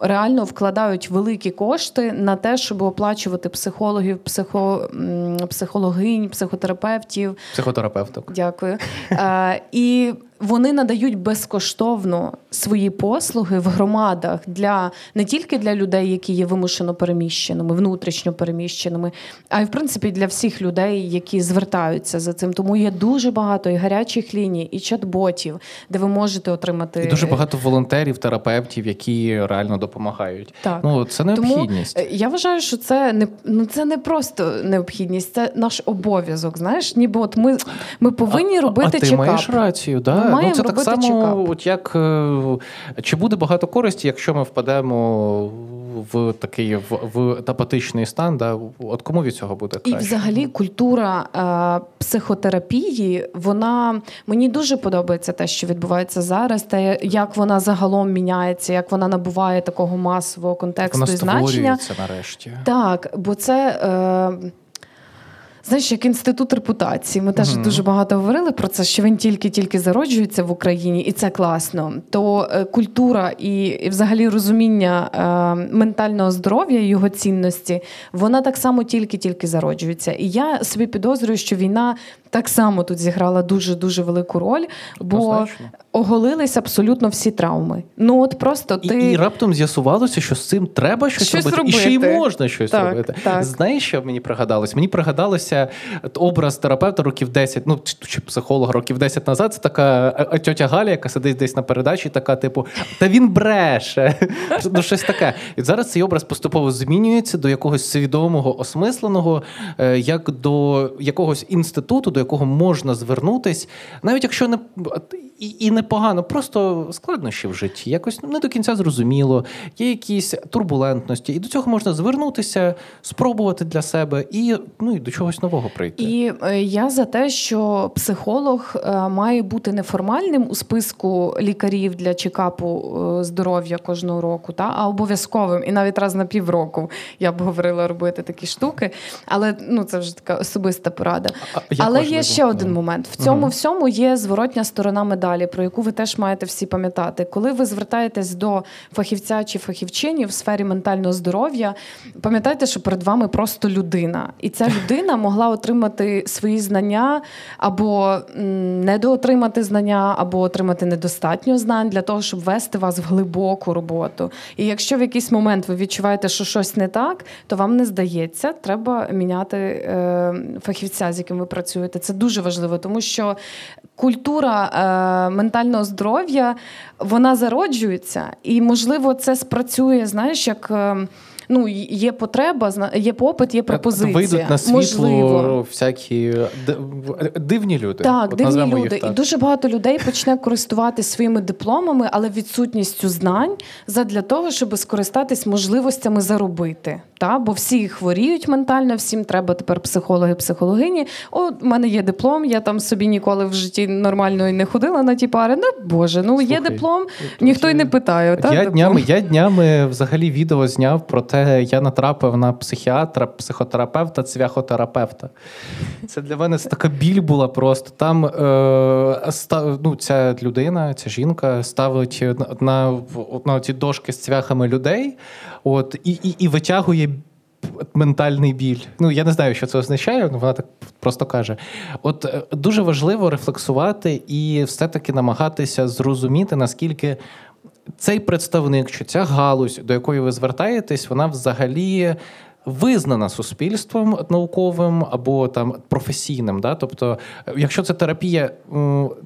Реально вкладають великі кошти на те, щоб оплачувати психологів, психо, психологинь, психотерапевтів. Психотерапевток. Дякую. Е, і вони надають безкоштовно свої послуги в громадах для не тільки для людей, які є вимушено переміщеними, внутрішньо переміщеними, а й в принципі для всіх людей, які звертаються за цим. Тому є дуже багато і гарячих ліній, і чат-ботів, де ви можете отримати І дуже багато волонтерів, терапевтів, які реально допомагають. Так. Ну це необхідність. Тому е, я вважаю, що це не ну це не просто необхідність, це наш обов'язок. Знаєш, ніби от ми, ми повинні робити а ти чекап. маєш рацію, да? Ми маємо ну, це так само, от як е, чи буде багато користі, якщо ми впадемо в такий в, в апатичний стан, да? от кому від цього буде І взагалі культура е, психотерапії, вона мені дуже подобається те, що відбувається зараз, те, як вона загалом міняється, як вона набуває такого масового контексту Вона і значення. створюється нарешті. Так, бо це. Е, Знаєш, як інститут репутації, ми теж Мгм. дуже багато говорили про це, що він тільки-тільки зароджується в Україні, і це класно. То е, культура і, і взагалі розуміння е, ментального здоров'я і його цінності, вона так само тільки-тільки зароджується. І я собі підозрюю, що війна так само тут зіграла дуже дуже велику роль, бо Однозначно. оголились абсолютно всі травми. Ну от просто ти і раптом з'ясувалося, що з цим треба щось, Щось робити, і ще й можна щось Так, робити. так. Знаєш, що мені пригадалось? Мені пригадалося образ терапевта років 10, ну чи, чи психолога років 10 назад. Це така е, е, тьотя Галя, яка сидить десь на передачі, така, типу, та він бреше. [LAUGHS] Ну, щось таке. І зараз цей образ поступово змінюється до якогось свідомого, осмисленого, е, як до якогось інституту, до якого можна звернутись, навіть якщо не і, і непогано, просто складнощі в житті, якось не до кінця зрозуміло, є якісь турбулентності, і до цього можна звернутися, спробувати для себе і ну і до чогось нового прийти. І е, я за те, що психолог е, має бути неформальним у списку лікарів для чекапу е, здоров'я кожного року, та а обов'язковим і навіть раз на півроку я б говорила робити такі штуки. Але ну це вже така особиста порада. А, Але. Є ще один момент: в цьому Мгм. всьому є зворотня сторона медалі, про яку ви теж маєте всі пам'ятати. Коли ви звертаєтесь до фахівця чи фахівчині в сфері ментального здоров'я, пам'ятайте, що перед вами просто людина, і ця людина могла отримати свої знання або недоотримати знання, або отримати недостатньо знань для того, щоб вести вас в глибоку роботу. І якщо в якийсь момент ви відчуваєте, що щось не так, то вам не здається, треба міняти е, фахівця, з яким ви працюєте. Це дуже важливо, тому що культура е, ментального здоров'я вона зароджується, і можливо це спрацює, знаєш, як. е, Ну, є потреба, є попит, є пропозиція. Вийдуть на світло Можливо. всякі дивні люди. Так, От дивні назвемо їх люди. І дуже багато людей почне користуватись своїми дипломами, але відсутністю знань задля того, щоб скористатись можливостями заробити. Та? Бо всі хворіють ментально, всім треба тепер психологи, психологині. О, в мене є диплом, я там собі ніколи в житті нормально і не ходила на ті пари. Ну, Боже, ну є диплом, ніхто й не питає. Та, Я диплом. днями, я днями взагалі відео зняв про те, я натрапив на психіатра, психотерапевта, цвяхотерапевта. Це для мене така біль була просто. Там е, ста- ну, ця людина, ця жінка ставить на, на, ці дошки з цвяхами людей от, і, і, і витягує. Ментальний біль. Ну я не знаю, що це означає. Ну вона так просто каже. От е, дуже важливо рефлексувати і все-таки намагатися зрозуміти, наскільки цей представник чи ця галузь, до якої ви звертаєтесь, вона взагалі. Визнана суспільством науковим або там професійним, да? тобто, якщо це терапія,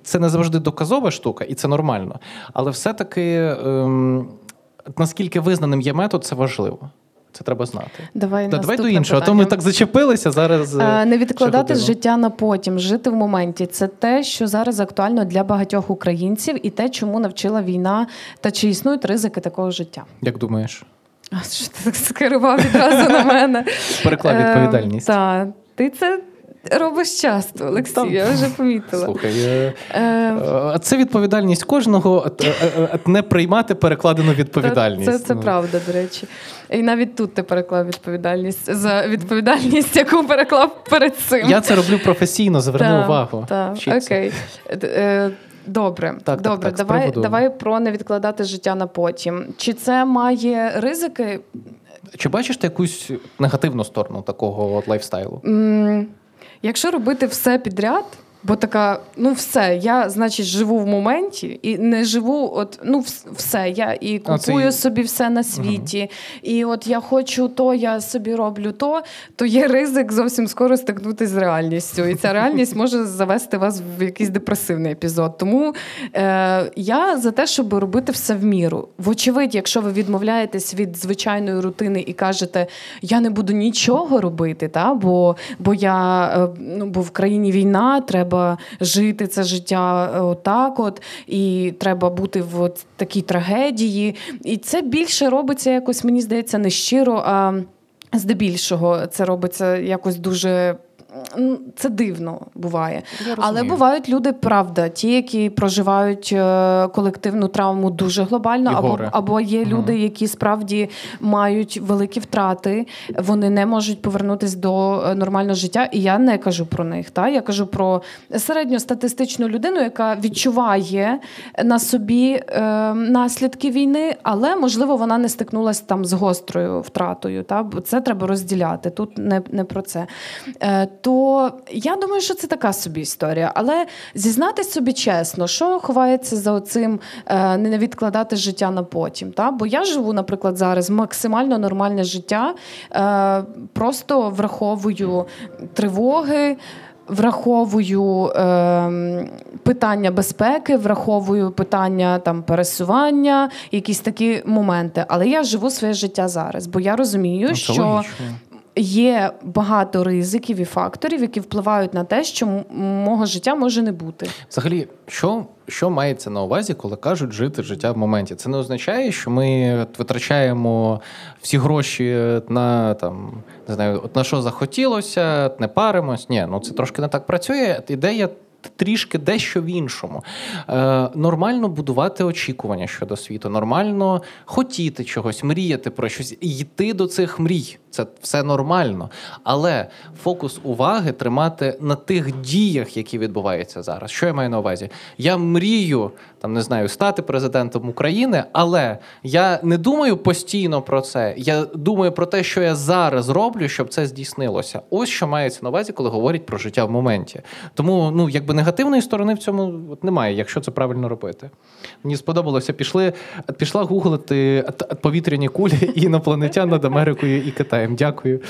це не завжди доказова штука, і це нормально. Але все-таки ем, наскільки визнаним є метод, це важливо. Це треба знати. Давай, да, давай до іншого. іншого. А то ми так зачепилися зараз. е, Е, Не відкладати життя на потім, жити в моменті. Це те, що зараз актуально для багатьох українців, і те, чому навчила війна, та чи існують ризики такого життя. Як думаєш? А що ти так скерував відразу на мене? Переклав відповідальність. Так, ти це робиш часто, Олексій, Там. я вже помітила. Слухай, е, це відповідальність кожного е, е, е, не приймати перекладену відповідальність. Це, це Ну, правда, до речі. І навіть тут ти переклав відповідальність за відповідальність, яку переклав перед цим. Я це роблю професійно, зверни Так, увагу. Так, окей. Добре, так, добре. так, з давай, давай про не відкладати життя на потім. Чи це має ризики? Чи бачиш ти якусь негативну сторону такого от лайфстайлу? М, Якщо робити все підряд, бо така, ну все, я, значить, живу в моменті і не живу, от ну все. Я і А, це купую собі все на світі, і от я хочу то, я собі роблю то, то є ризик зовсім скоро стикнутися з реальністю. І ця реальність може завести вас в якийсь депресивний епізод. Тому е, я за те, щоб робити все в міру. Вочевидь, якщо ви відмовляєтесь від звичайної рутини і кажете, я не буду нічого робити, та, бо, бо я е, ну, бо в країні війна, треба жити це життя е, отак, от, і треба бути в от такій трагедії. І це більше робиться якось, мені здається, не щиро, а здебільшого це робиться якось дуже. Це дивно буває. Але бувають люди, правда, ті, які проживають е, колективну травму дуже глобально, І або, горе. або є люди, які справді мають великі втрати, вони не можуть повернутися до е, нормального життя. І я не кажу про них. Та? Я кажу про середньостатистичну людину, яка відчуває на собі е, наслідки війни, але можливо вона не стикнулася там з гострою втратою. Та? Бо це треба розділяти. Тут не, не про це. Е, то я думаю, що це така собі історія. Але зізнатись собі чесно, що ховається за оцим е, не відкладати життя на потім. Та? Бо я живу, наприклад, зараз максимально нормальне життя, е, просто враховую тривоги. Враховую е, питання безпеки, враховую питання там пересування, якісь такі моменти. Але я живу своє життя зараз, бо я розумію, Ну, що логічно. Є багато ризиків і факторів, які впливають на те, що мого життя може не бути. Взагалі, що, що мається на увазі, коли кажуть жити життя в моменті? Це не означає, що ми витрачаємо всі гроші на там не знаю, от на що захотілося, не паримось. Ні, ну це трошки не так працює. Ідея. Трішки дещо в іншому. Е, Нормально будувати очікування щодо світу, нормально хотіти чогось, мріяти про щось, йти до цих мрій. Це все нормально. Але фокус уваги тримати на тих діях, які відбуваються зараз. Що я маю на увазі? Я мрію там не знаю стати президентом України, але я не думаю постійно про це. Я думаю про те, що я зараз роблю, щоб це здійснилося. Ось що мається на увазі, коли говорять про життя в моменті. Тому ну якби негативної сторони в цьому от немає, якщо це правильно робити. Мені сподобалося, пішли пішла гуглити повітряні кулі [LAUGHS] інопланетян над Америкою і Китаєм. Дякую.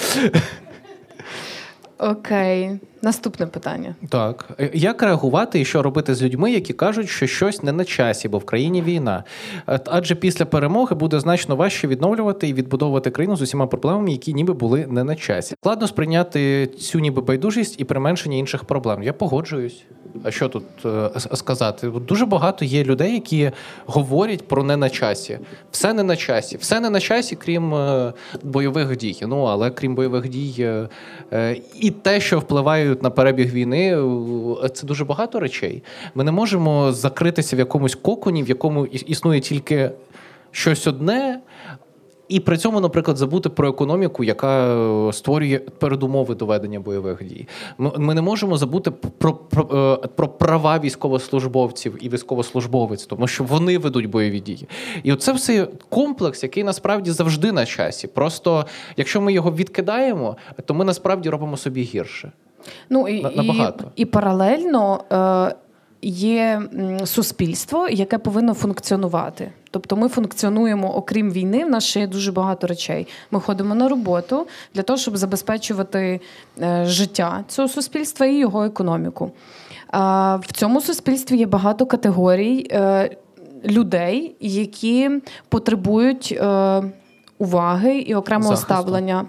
Окей, наступне питання. Так, Е, як реагувати і що робити з людьми, які кажуть, що щось не на часі, бо в країні війна? Е, Адже після перемоги буде значно важче відновлювати і відбудовувати країну з усіма проблемами, які ніби були не на часі. Складно сприйняти цю ніби байдужість і применшення інших проблем. Я погоджуюсь. А що тут е, сказати? Дуже багато є людей, які говорять про не на часі. Все не на часі, все не на часі, крім бойових дій. Ну але крім бойових дій, і те, що впливають на перебіг війни, е, це дуже багато речей. Ми не можемо закритися в якомусь коконі, в якому існує тільки щось одне. І при цьому, наприклад, забути про економіку, яка е, створює передумови до ведення бойових дій. Ми, не можемо забути про, про, е, про права військовослужбовців і військовослужбовець, тому що вони ведуть бойові дії. І оце все комплекс, який насправді завжди на часі. Просто якщо ми його відкидаємо, то ми насправді робимо собі гірше. Ну і, і, і паралельно е, є суспільство, яке повинно функціонувати. Тобто ми функціонуємо, окрім війни, в нас ще є дуже багато речей. Ми ходимо на роботу для того, щоб забезпечувати е, життя цього суспільства і його економіку. В цьому суспільстві є багато категорій е, людей, які потребують е, уваги і окремого Захисту. ставлення.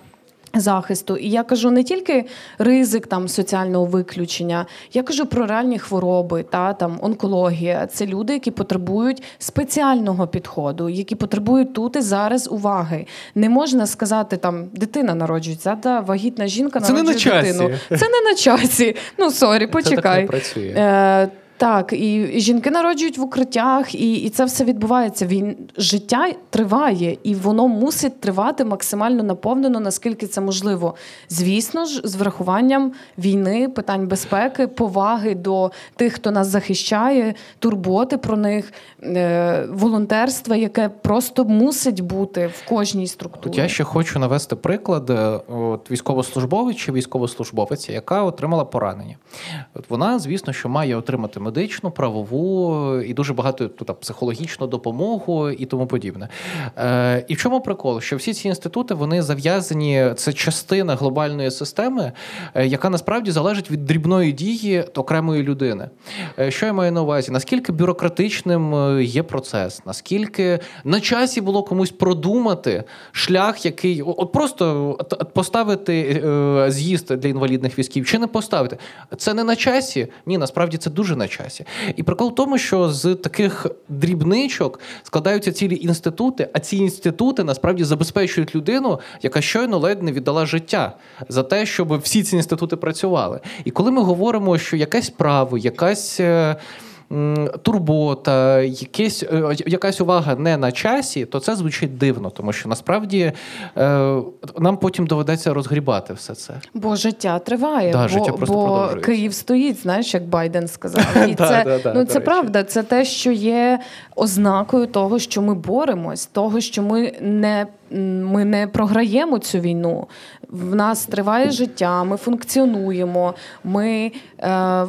Захисту, і я кажу не тільки ризик там соціального виключення, я кажу про реальні хвороби, та там онкологія. Це люди, які потребують спеціального підходу, які потребують тут і зараз уваги. Не можна сказати там дитина народжується, та вагітна жінка Це не на часі. дитину. Це не на часі. Ну sorry, Це так не почекай. працює. Так, і, жінки народжують в укриттях, і, і це все відбувається. Він життя триває, і воно мусить тривати максимально наповнено, наскільки це можливо. Звісно ж, з врахуванням війни, питань безпеки, поваги до тих, хто нас захищає, турботи про них, е, волонтерства, яке просто мусить бути в кожній структурі. я ще хочу навести приклад е, от, військовослужбовець чи військовослужбовиця, яка отримала поранення. От вона, звісно, що має отримати медичну, правову і дуже багато тут, психологічну допомогу і тому подібне. Е, і в чому прикол? Що всі ці інститути вони зав'язані, це частина глобальної системи, е, яка насправді залежить від дрібної дії окремої людини. Е, що я маю на увазі? Наскільки бюрократичним е, є процес, наскільки на часі було комусь продумати шлях, який от просто поставити з'їзд для інвалідних військів, чи не поставити. Це не на часі. Ні, насправді це дуже на. І прикол в тому, що з таких дрібничок складаються цілі інститути, а ці інститути насправді забезпечують людину, яка щойно ледь не віддала життя за те, щоб всі ці інститути працювали. І коли ми говоримо, що якесь право, якась. Турбота, якесь, е, якась увага не на часі, то це звучить дивно, тому що насправді е, нам потім доведеться розгрібати все це. Бо життя триває, Да, бо, життя просто бо. Київ стоїть, знаєш, як Байден сказав. [LAUGHS] І Да, це, да, да, ну, це правда, це те, що є ознакою того, що ми боремось, того, що ми не, ми не програємо цю війну. В нас триває життя, ми функціонуємо, ми. Е,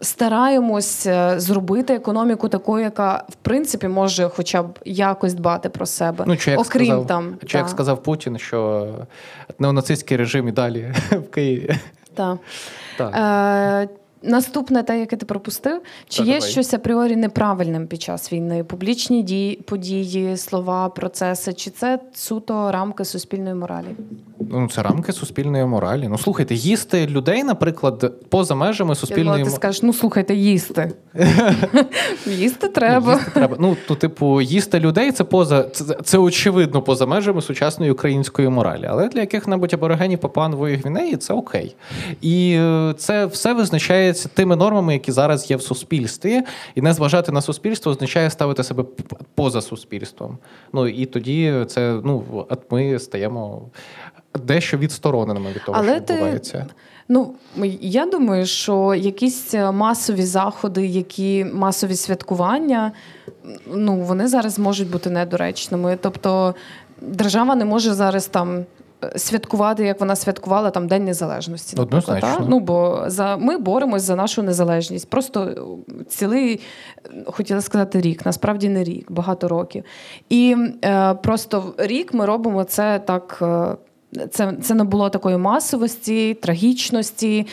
Стараємось е, зробити економіку такою, яка в принципі може хоча б якось дбати про себе, Ну, чи як окрім сказав, там чи як сказав Путін, що неонацистський режим і далі [LAUGHS] в Києві. та. Так. Е, Наступне, те, яке ти пропустив, чи Та, є давай. щось апріорі неправильним під час війни? Публічні дії, події, слова, процеси, чи це суто рамки суспільної моралі? Ну, це рамки суспільної моралі. Ну слухайте, їсти людей, наприклад, поза межами суспільної думала, ти скажеш, ну слухайте, їсти. [LAUGHS] їсти треба. Ну, то, типу, їсти людей це поза це, очевидно поза межами сучасної української моралі. Але для яких-небудь аборигенів Папуанової Гвінеї це окей. І е, це все визначається тими нормами, які зараз є в суспільстві. І не зважати на суспільство означає ставити себе поза суспільством. Ну і тоді це ну, ми стаємо дещо відстороненими від того, Але що ти- відбувається. Ну, я думаю, що якісь масові заходи, які масові святкування, ну вони зараз можуть бути недоречними. Тобто держава не може зараз там. Святкувати, як вона святкувала там День Незалежності. Однозначно. та? Ну бо за ми боремось за нашу незалежність. Просто е, цілий е, хотіла сказати рік, насправді не рік, багато років. І е, просто рік ми робимо це так. Е, це, це не було такої масовості, трагічності.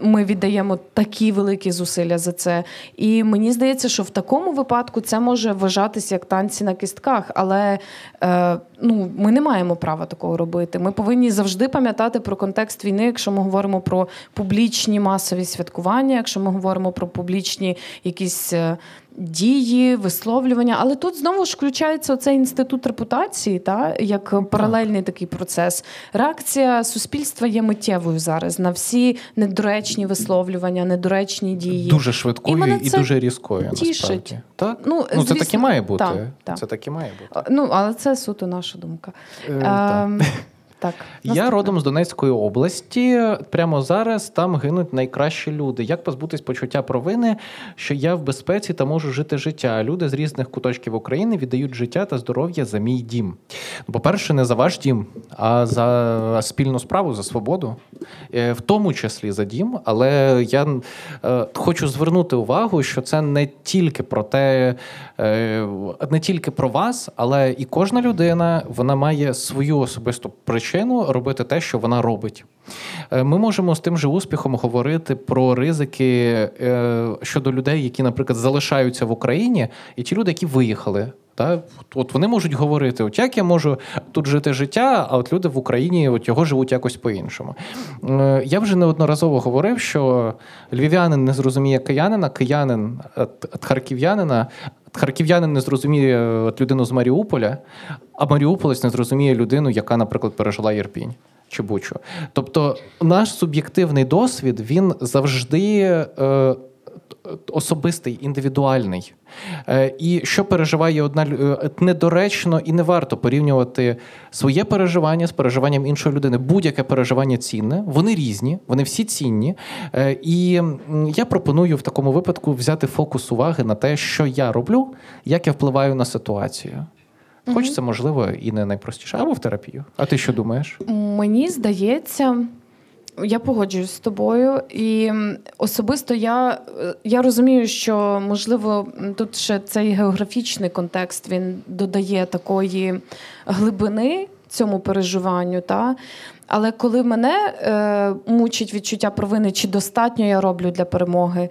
Ми віддаємо такі великі зусилля за це. І мені здається, що в такому випадку це може вважатися як танці на кістках, але е, ну, ми не маємо права такого робити. Ми повинні завжди пам'ятати про контекст війни, якщо ми говоримо про публічні масові святкування, якщо ми говоримо про публічні якісь. е, Дії, висловлювання, але тут знову ж включається цей інститут репутації, та як паралельний такий процес. Реакція суспільства є миттєвою зараз на всі недоречні висловлювання, недоречні дії. Дуже швидкою І і, дуже різкою. тішить. Так? Ну, Ну, це так і має бути. так, так. Це так і має бути. Ну, але це суто наша думка. Е, так. Так, Я родом з Донецької області. Прямо зараз там гинуть найкращі люди. Як позбутись почуття провини, що я в безпеці та можу жити життя? Люди з різних куточків України віддають життя та здоров'я за мій дім. Ну, По-перше, не за ваш дім, а за спільну справу, за свободу, Е, в тому числі за дім. Але я е, хочу звернути увагу, що це не тільки про те, е, не тільки про вас, але і кожна людина вона має свою особисту причину робити те, що вона робить. Е, Ми можемо з тим же успіхом говорити про ризики е, щодо людей, які, наприклад, залишаються в Україні, і ті люди, які виїхали. Та от вони можуть говорити, от як я можу тут жити життя, а от люди в Україні от його живуть якось по-іншому. Е, Я вже неодноразово говорив, що львів'янин не зрозуміє киянина, киянин харків'янина. Харків'янин не зрозуміє от людину з Маріуполя, а Маріуполець не зрозуміє людину, яка, наприклад, пережила Єрпінь чи Бучу. Тобто, наш суб'єктивний досвід він завжди. Е, Особистий, індивідуальний. Е, І що переживає одна е, недоречно і не варто порівнювати своє переживання з переживанням іншої людини. Будь-яке переживання цінне, вони різні, вони всі цінні. Е, І я пропоную в такому випадку взяти фокус уваги на те, що я роблю, як я впливаю на ситуацію. Хоч це можливо і не найпростіше, або в терапію. А ти що думаєш? Мені здається, я погоджуюсь з тобою, і особисто я, е, я розумію, що можливо тут ще цей географічний контекст він додає такої глибини цьому переживанню. Та? Але коли мене е, мучить відчуття провини, чи достатньо я роблю для перемоги,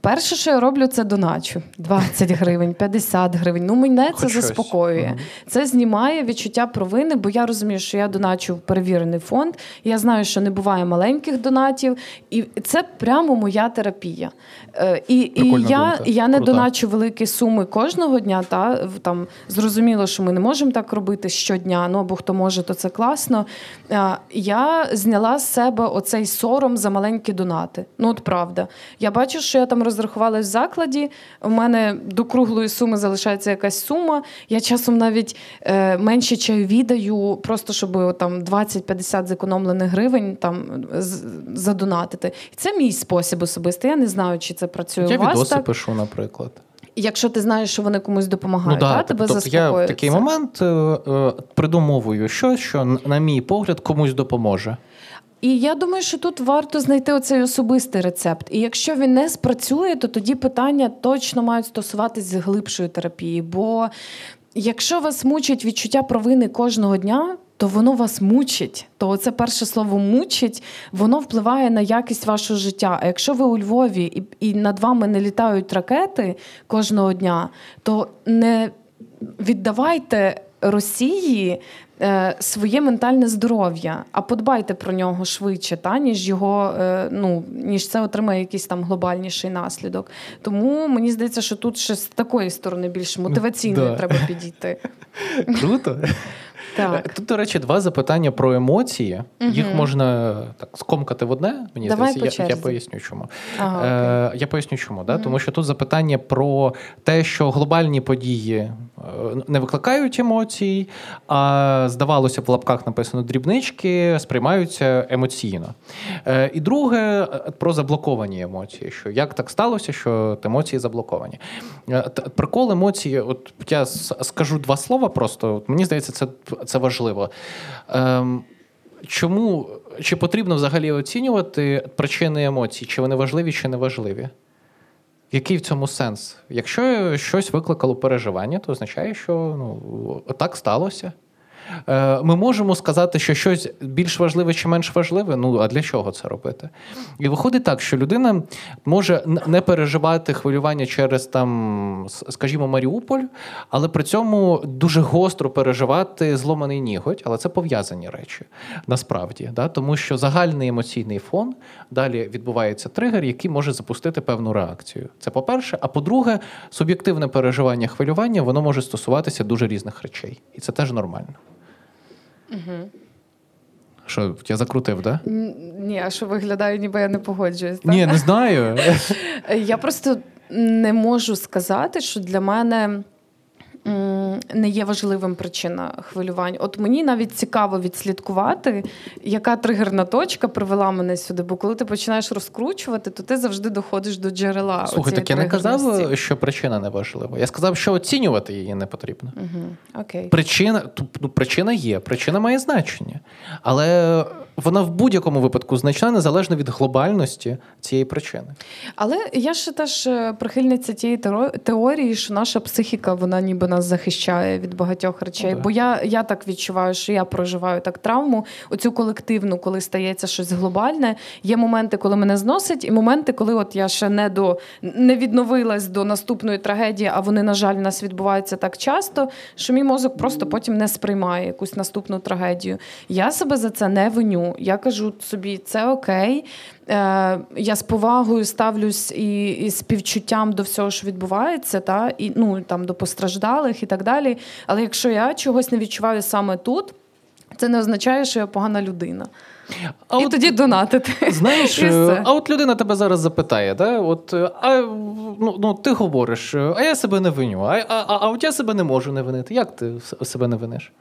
перше, що я роблю, це доначу 20 [LAUGHS] гривень, 50 гривень. Ну, мене це щось. заспокоює. Мгм. Це знімає відчуття провини, бо я розумію, що я доначу в перевірений фонд. Я знаю, що не буває маленьких донатів, і це прямо моя терапія. Е, І, і я, я не Крута. доначу великі суми кожного дня. Та там зрозуміло, що ми не можемо так робити щодня. Ну або хто може, то це класно. Е, Я зняла з себе оцей сором за маленькі донати. Ну от правда. Я бачу, що я там розрахувалась в закладі. У мене до круглої суми залишається якась сума. Я часом навіть е, менше чайові даю, просто щоб там 20-50 зекономлених гривень там з- задонатити. І це мій спосіб особистий. Я не знаю, чи це працює Я у вас відоси так. пишу, наприклад. Якщо ти знаєш, що вони комусь допомагають, ну, да, та, тебе тобто я в такий момент е, е, придумовую щось, що, на мій погляд, комусь допоможе. І я думаю, що тут варто знайти оцей особистий рецепт. І якщо він не спрацює, то тоді питання точно мають стосуватись глибшої терапії. Бо якщо вас мучить відчуття провини кожного дня, то воно вас мучить. То це перше слово мучить, воно впливає на якість вашого життя. А якщо ви у Львові і, і над вами не літають ракети кожного дня, то не віддавайте Росії е, своє ментальне здоров'я, а подбайте про нього швидше, та ніж його е, ну ніж це отримає якийсь там глобальніший наслідок. Тому мені здається, що тут ще з такої сторони більш мотиваційної Да. треба підійти. Круто. Так. Тут, до речі, два запитання про емоції. Їх можна так скомкати в одне. Мені Давай здається, я, я поясню, чому. Ага, Е, я поясню, чому. Да? Тому що тут запитання про те, що глобальні події е, не викликають емоцій, а здавалося, в лапках написано дрібнички, сприймаються емоційно. Е, і друге е, про заблоковані емоції. Що як так сталося, що емоції заблоковані? Е, Прикол емоції, от я скажу два слова просто. От мені здається, це, це важливо. Ем, Чому чи потрібно взагалі оцінювати причини емоцій? Чи вони важливі, чи не важливі? Який в цьому сенс? Якщо щось викликало переживання, то означає, що ну, так сталося. Е, Ми можемо сказати, що щось більш важливе чи менш важливе. Ну а для чого це робити? І виходить так, що людина може не переживати хвилювання через там, скажімо, Маріуполь, але при цьому дуже гостро переживати зломаний ніготь, але це пов'язані речі насправді, да? тому що загальний емоційний фон далі відбувається тригер, який може запустити певну реакцію. Це по-перше. А по-друге, суб'єктивне переживання хвилювання воно може стосуватися дуже різних речей, і це теж нормально. Що, я закрутив, да? Ні, а що виглядає, ніби я не погоджуюсь. так? Ні, не знаю. [LAUGHS] Я просто не можу сказати, що для мене. Не є важливим причина хвилювань. От мені навіть цікаво відслідкувати, яка тригерна точка привела мене сюди. Бо коли ти починаєш розкручувати, то ти завжди доходиш до джерела. Слухай, так я не казав, що причина не важлива. Я сказав, що оцінювати її не потрібно. Мгм, Окей. Причина, ну, причина є, причина має значення. Але вона в будь-якому випадку значна незалежно від глобальності цієї причини. Але я ще теж е, прихильниця тієї теорії, що наша психіка вона ніби нас захищає від багатьох речей. Ну. Бо я, я так відчуваю, що я проживаю так травму, оцю колективну, коли стається щось глобальне. Є моменти, коли мене зносить, і моменти, коли от я ще не до не відновилась до наступної трагедії, а вони, на жаль, в нас відбуваються так часто, що мій мозок просто потім не сприймає якусь наступну трагедію. Я себе за це не виню. Я кажу собі, це окей. Е, я з повагою ставлюсь і, і співчуттям до всього, що відбувається, та і ну там до постраждалих і так далі. Але якщо я чогось не відчуваю саме тут, це не означає, що я погана людина. А і от, тоді донатити. знаєш, І а от людина тебе зараз запитає, да? от, е, а, ну, ну, ти говориш, е, а я себе не виню, а, а, а, а от я себе не можу не винити. Як ти себе не виниш?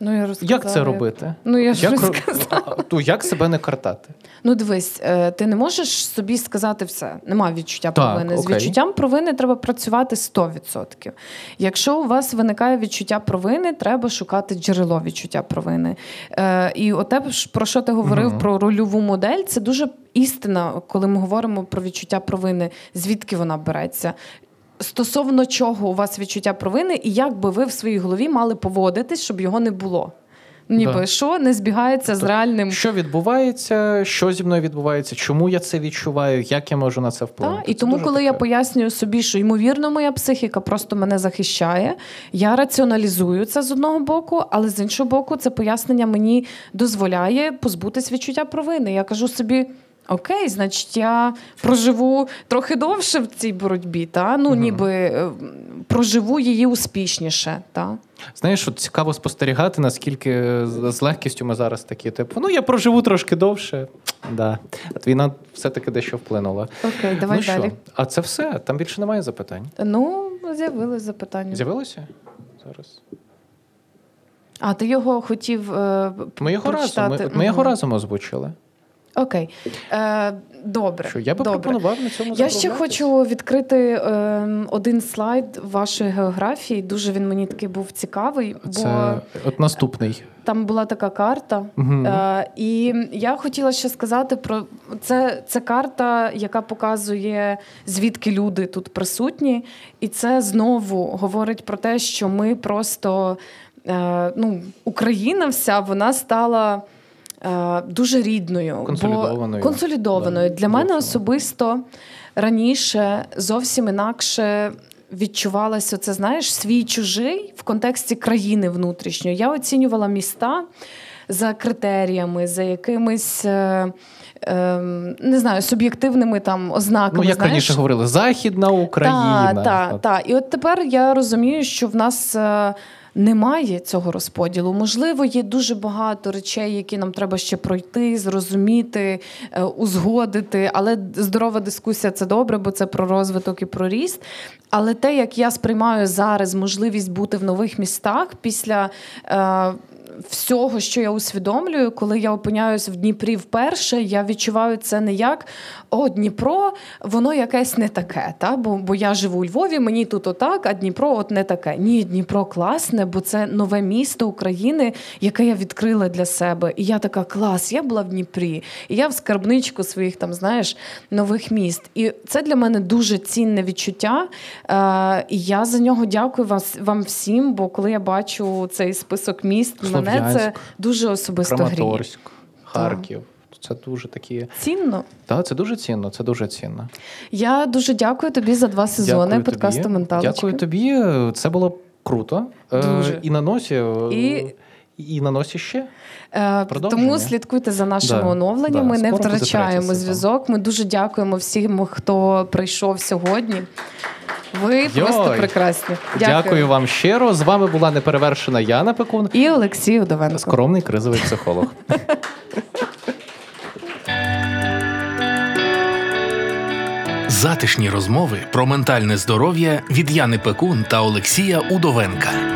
Ну, я розказала, Як це робити? Ну я ж Як, розказала. То як себе не картати? Ну, дивись, е, ти не можеш собі сказати все. Нема відчуття Так, провини. З відчуттям провини треба працювати 100%. Якщо у вас виникає відчуття провини, треба шукати джерело відчуття провини. Е, І от те, ж, про що ти говорив Мгм. про рольову модель, це дуже істина, коли ми говоримо про відчуття провини, звідки вона береться. Стосовно чого у вас відчуття провини, і як би ви в своїй голові мали поводитись, щоб його не було. Ніби Да. що не збігається з Тобто, реальним Що відбувається, що зі мною відбувається, чому я це відчуваю, як я можу на це вплинути? Так, і Це тому, коли я пояснюю собі, що ймовірно, моя психіка просто мене захищає, я раціоналізую це з одного боку, але з іншого боку, це пояснення мені дозволяє позбутись відчуття провини. Я кажу собі. Окей, значить, я проживу трохи довше в цій боротьбі, та ну ніби е, проживу її успішніше. Та? Знаєш, от цікаво спостерігати, наскільки з з легкістю ми зараз такі, типу, ну я проживу трошки довше. Да. От війна все-таки дещо вплинула. Окей, давай ну, далі. Що? А це все? Там більше немає запитань. Ну, з'явилось запитання. З'явилося? Зараз. А ти його хотів е, Ми його разом, ми, ми його разом озвучили. Окей. Е, добре. Що я би добре. пропонував на цьому Я ще хочу відкрити е, один слайд вашої географії. Дуже він мені такий був цікавий, бо Це от наступний. там була така карта. Мгм. Е, і я хотіла ще сказати про це. Це карта, яка показує звідки люди тут присутні, і це знову говорить про те, що ми просто. е, ну, Україна вся вона стала. Е, Дуже рідною, Консолідованою. бо консолідованою. Да, Для мене особисто раніше зовсім інакше відчувалося це, знаєш, свій чужий в контексті країни внутрішньої. Я оцінювала міста за критеріями, за якимись. е, ем, Не знаю, суб'єктивними там ознаками. Ну, як знаєш. раніше говорили, Західна Україна. Так, так, так. І от тепер я розумію, що в нас. е, Немає цього розподілу. Можливо, є дуже багато речей, які нам треба ще пройти, зрозуміти, е, узгодити. Але здорова дискусія це добре, бо це про розвиток і про ріст. Але те, як я сприймаю зараз можливість бути в нових містах після. Всього, що я усвідомлюю, коли я опиняюсь в Дніпрі вперше, я відчуваю це не як о, Дніпро, воно якесь не таке. Та? Бо, бо я живу у Львові, мені тут отак, а Дніпро от не таке. Ні, Дніпро класне, бо це нове місто України, яке я відкрила для себе. І я така клас, я була в Дніпрі, і я в скарбничку своїх там, знаєш, нових міст. І це для мене дуже цінне відчуття. Е, і я за нього дякую вам, вам всім, бо коли я бачу цей список міст, мене це дуже особисто гріє. Краматорськ, Харків. Це дуже такі. Цінно. Так, це дуже цінно, це дуже цінно. Я дуже дякую тобі за два сезони Дякую подкасту «Менталочки». Дякую тобі. Це було круто. Е, І на носі. е, І- І на носі ще. Е, Продовження. Тому слідкуйте за нашими Да, оновленнями, да, не втрачаємо зв'язок. Ми дуже дякуємо всім, хто прийшов сьогодні. Ви просто Йой. прекрасні. Дякую. вам щиро. З вами була неперевершена Яна Пекун, І Олексій Удовенко. скромний кризовий психолог. [LAUGHS] Затишні розмови про ментальне здоров'я від Яни Пекун та Олексія Удовенка.